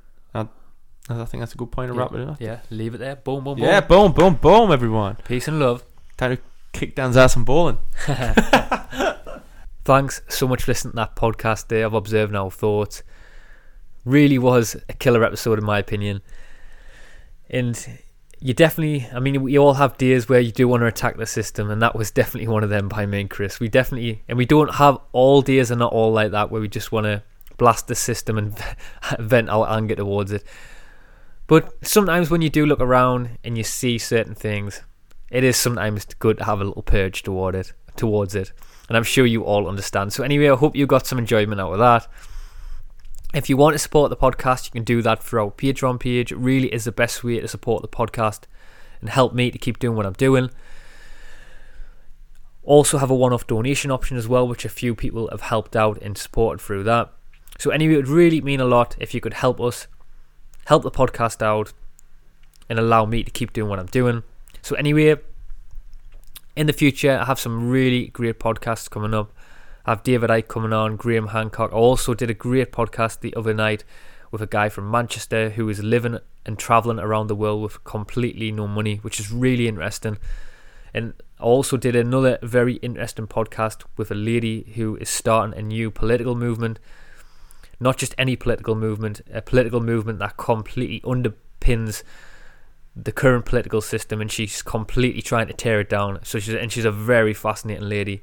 I think that's a good point to Yeah. wrap it up. Yeah, leave it there. Boom, boom, boom. Yeah, boom, boom, boom, everyone. Peace and love. Time to kick Dan's ass and bowling. Thanks so much for listening to that podcast there of Observing Our Thoughts. Really was a killer episode, in my opinion. And you definitely, I mean, we all have days where you do want to attack the system, and that was definitely one of them by me and Chris. We definitely, and we don't have all days are not all like that where we just want to blast the system and vent our anger towards it. But sometimes when you do look around and you see certain things, it is sometimes good to have a little purge toward it, towards it and I'm sure you all understand. So anyway, I hope you got some enjoyment out of that. If you want to support the podcast, you can do that through our Patreon page. It really is the best way to support the podcast and help me to keep doing what I'm doing. Also have a one-off donation option as well, which a few people have helped out and supported through that. So anyway, it would really mean a lot if you could help us, help the podcast out, and allow me to keep doing what I'm doing. So anyway, in the future, I have some really great podcasts coming up. I have David Icke coming on, Graham Hancock. I also did a great podcast the other night with a guy from Manchester who is living and traveling around the world with completely no money, which is really interesting. And I also did another very interesting podcast with a lady who is starting a new political movement. Not just any political movement, a political movement that completely underpins the current political system and she's completely trying to tear it down. So she's and she's a very fascinating lady.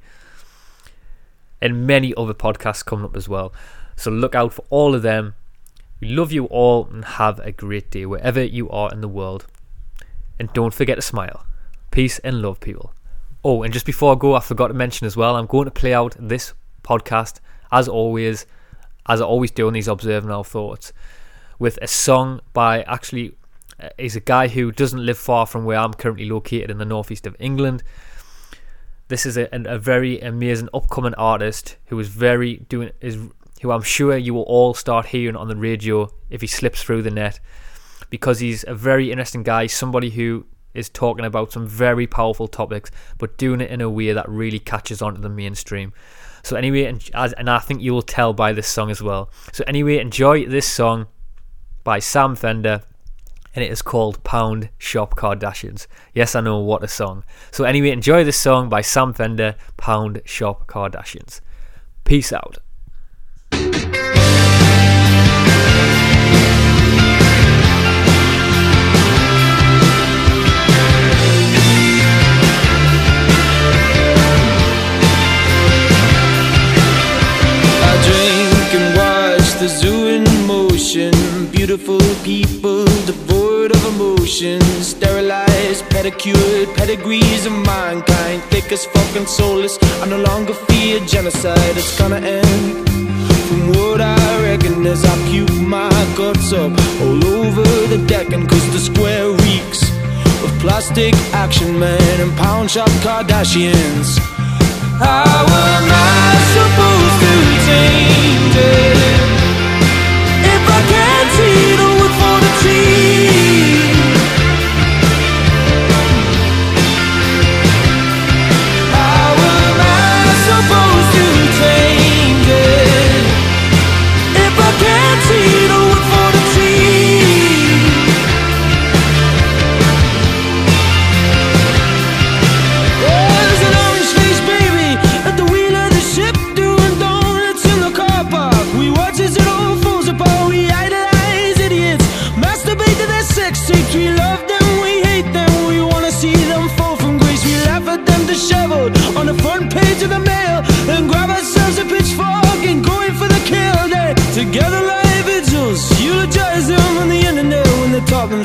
And many other podcasts coming up as well. So look out for all of them. We love you all and have a great day wherever you are in the world. And don't forget to smile. Peace and love, people. Oh, and just before I go, I forgot to mention as well, I'm going to play out this podcast as always, as I always do on these Observing Our Thoughts, with a song by actually uh, he's a guy who doesn't live far from where I'm currently located in the northeast of England. This is a, a very amazing upcoming artist who is very doing is who I'm sure you will all start hearing on the radio if he slips through the net because he's a very interesting guy, somebody who is talking about some very powerful topics but doing it in a way that really catches on to the mainstream. So anyway, and, and I think you will tell by this song as well. So anyway, enjoy this song by Sam Fender and it is called Pound Shop Kardashians. Yes, I know, what a song. So, anyway, enjoy this song by Sam Fender, Pound Shop Kardashians. Peace out. The zoo in motion. Beautiful people devoid of emotion. Sterilized, pedicured, pedigrees of mankind. Thick as fucking soulless. I no longer fear genocide. It's gonna end. From what I reckon as I puke my guts up all over the deck and cause the square reeks of plastic action men and pound shop Kardashians. How am I supposed to change it see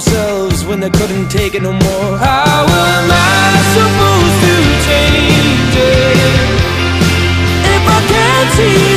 themselves when they couldn't take it no more. How am I supposed to change it if I can't see?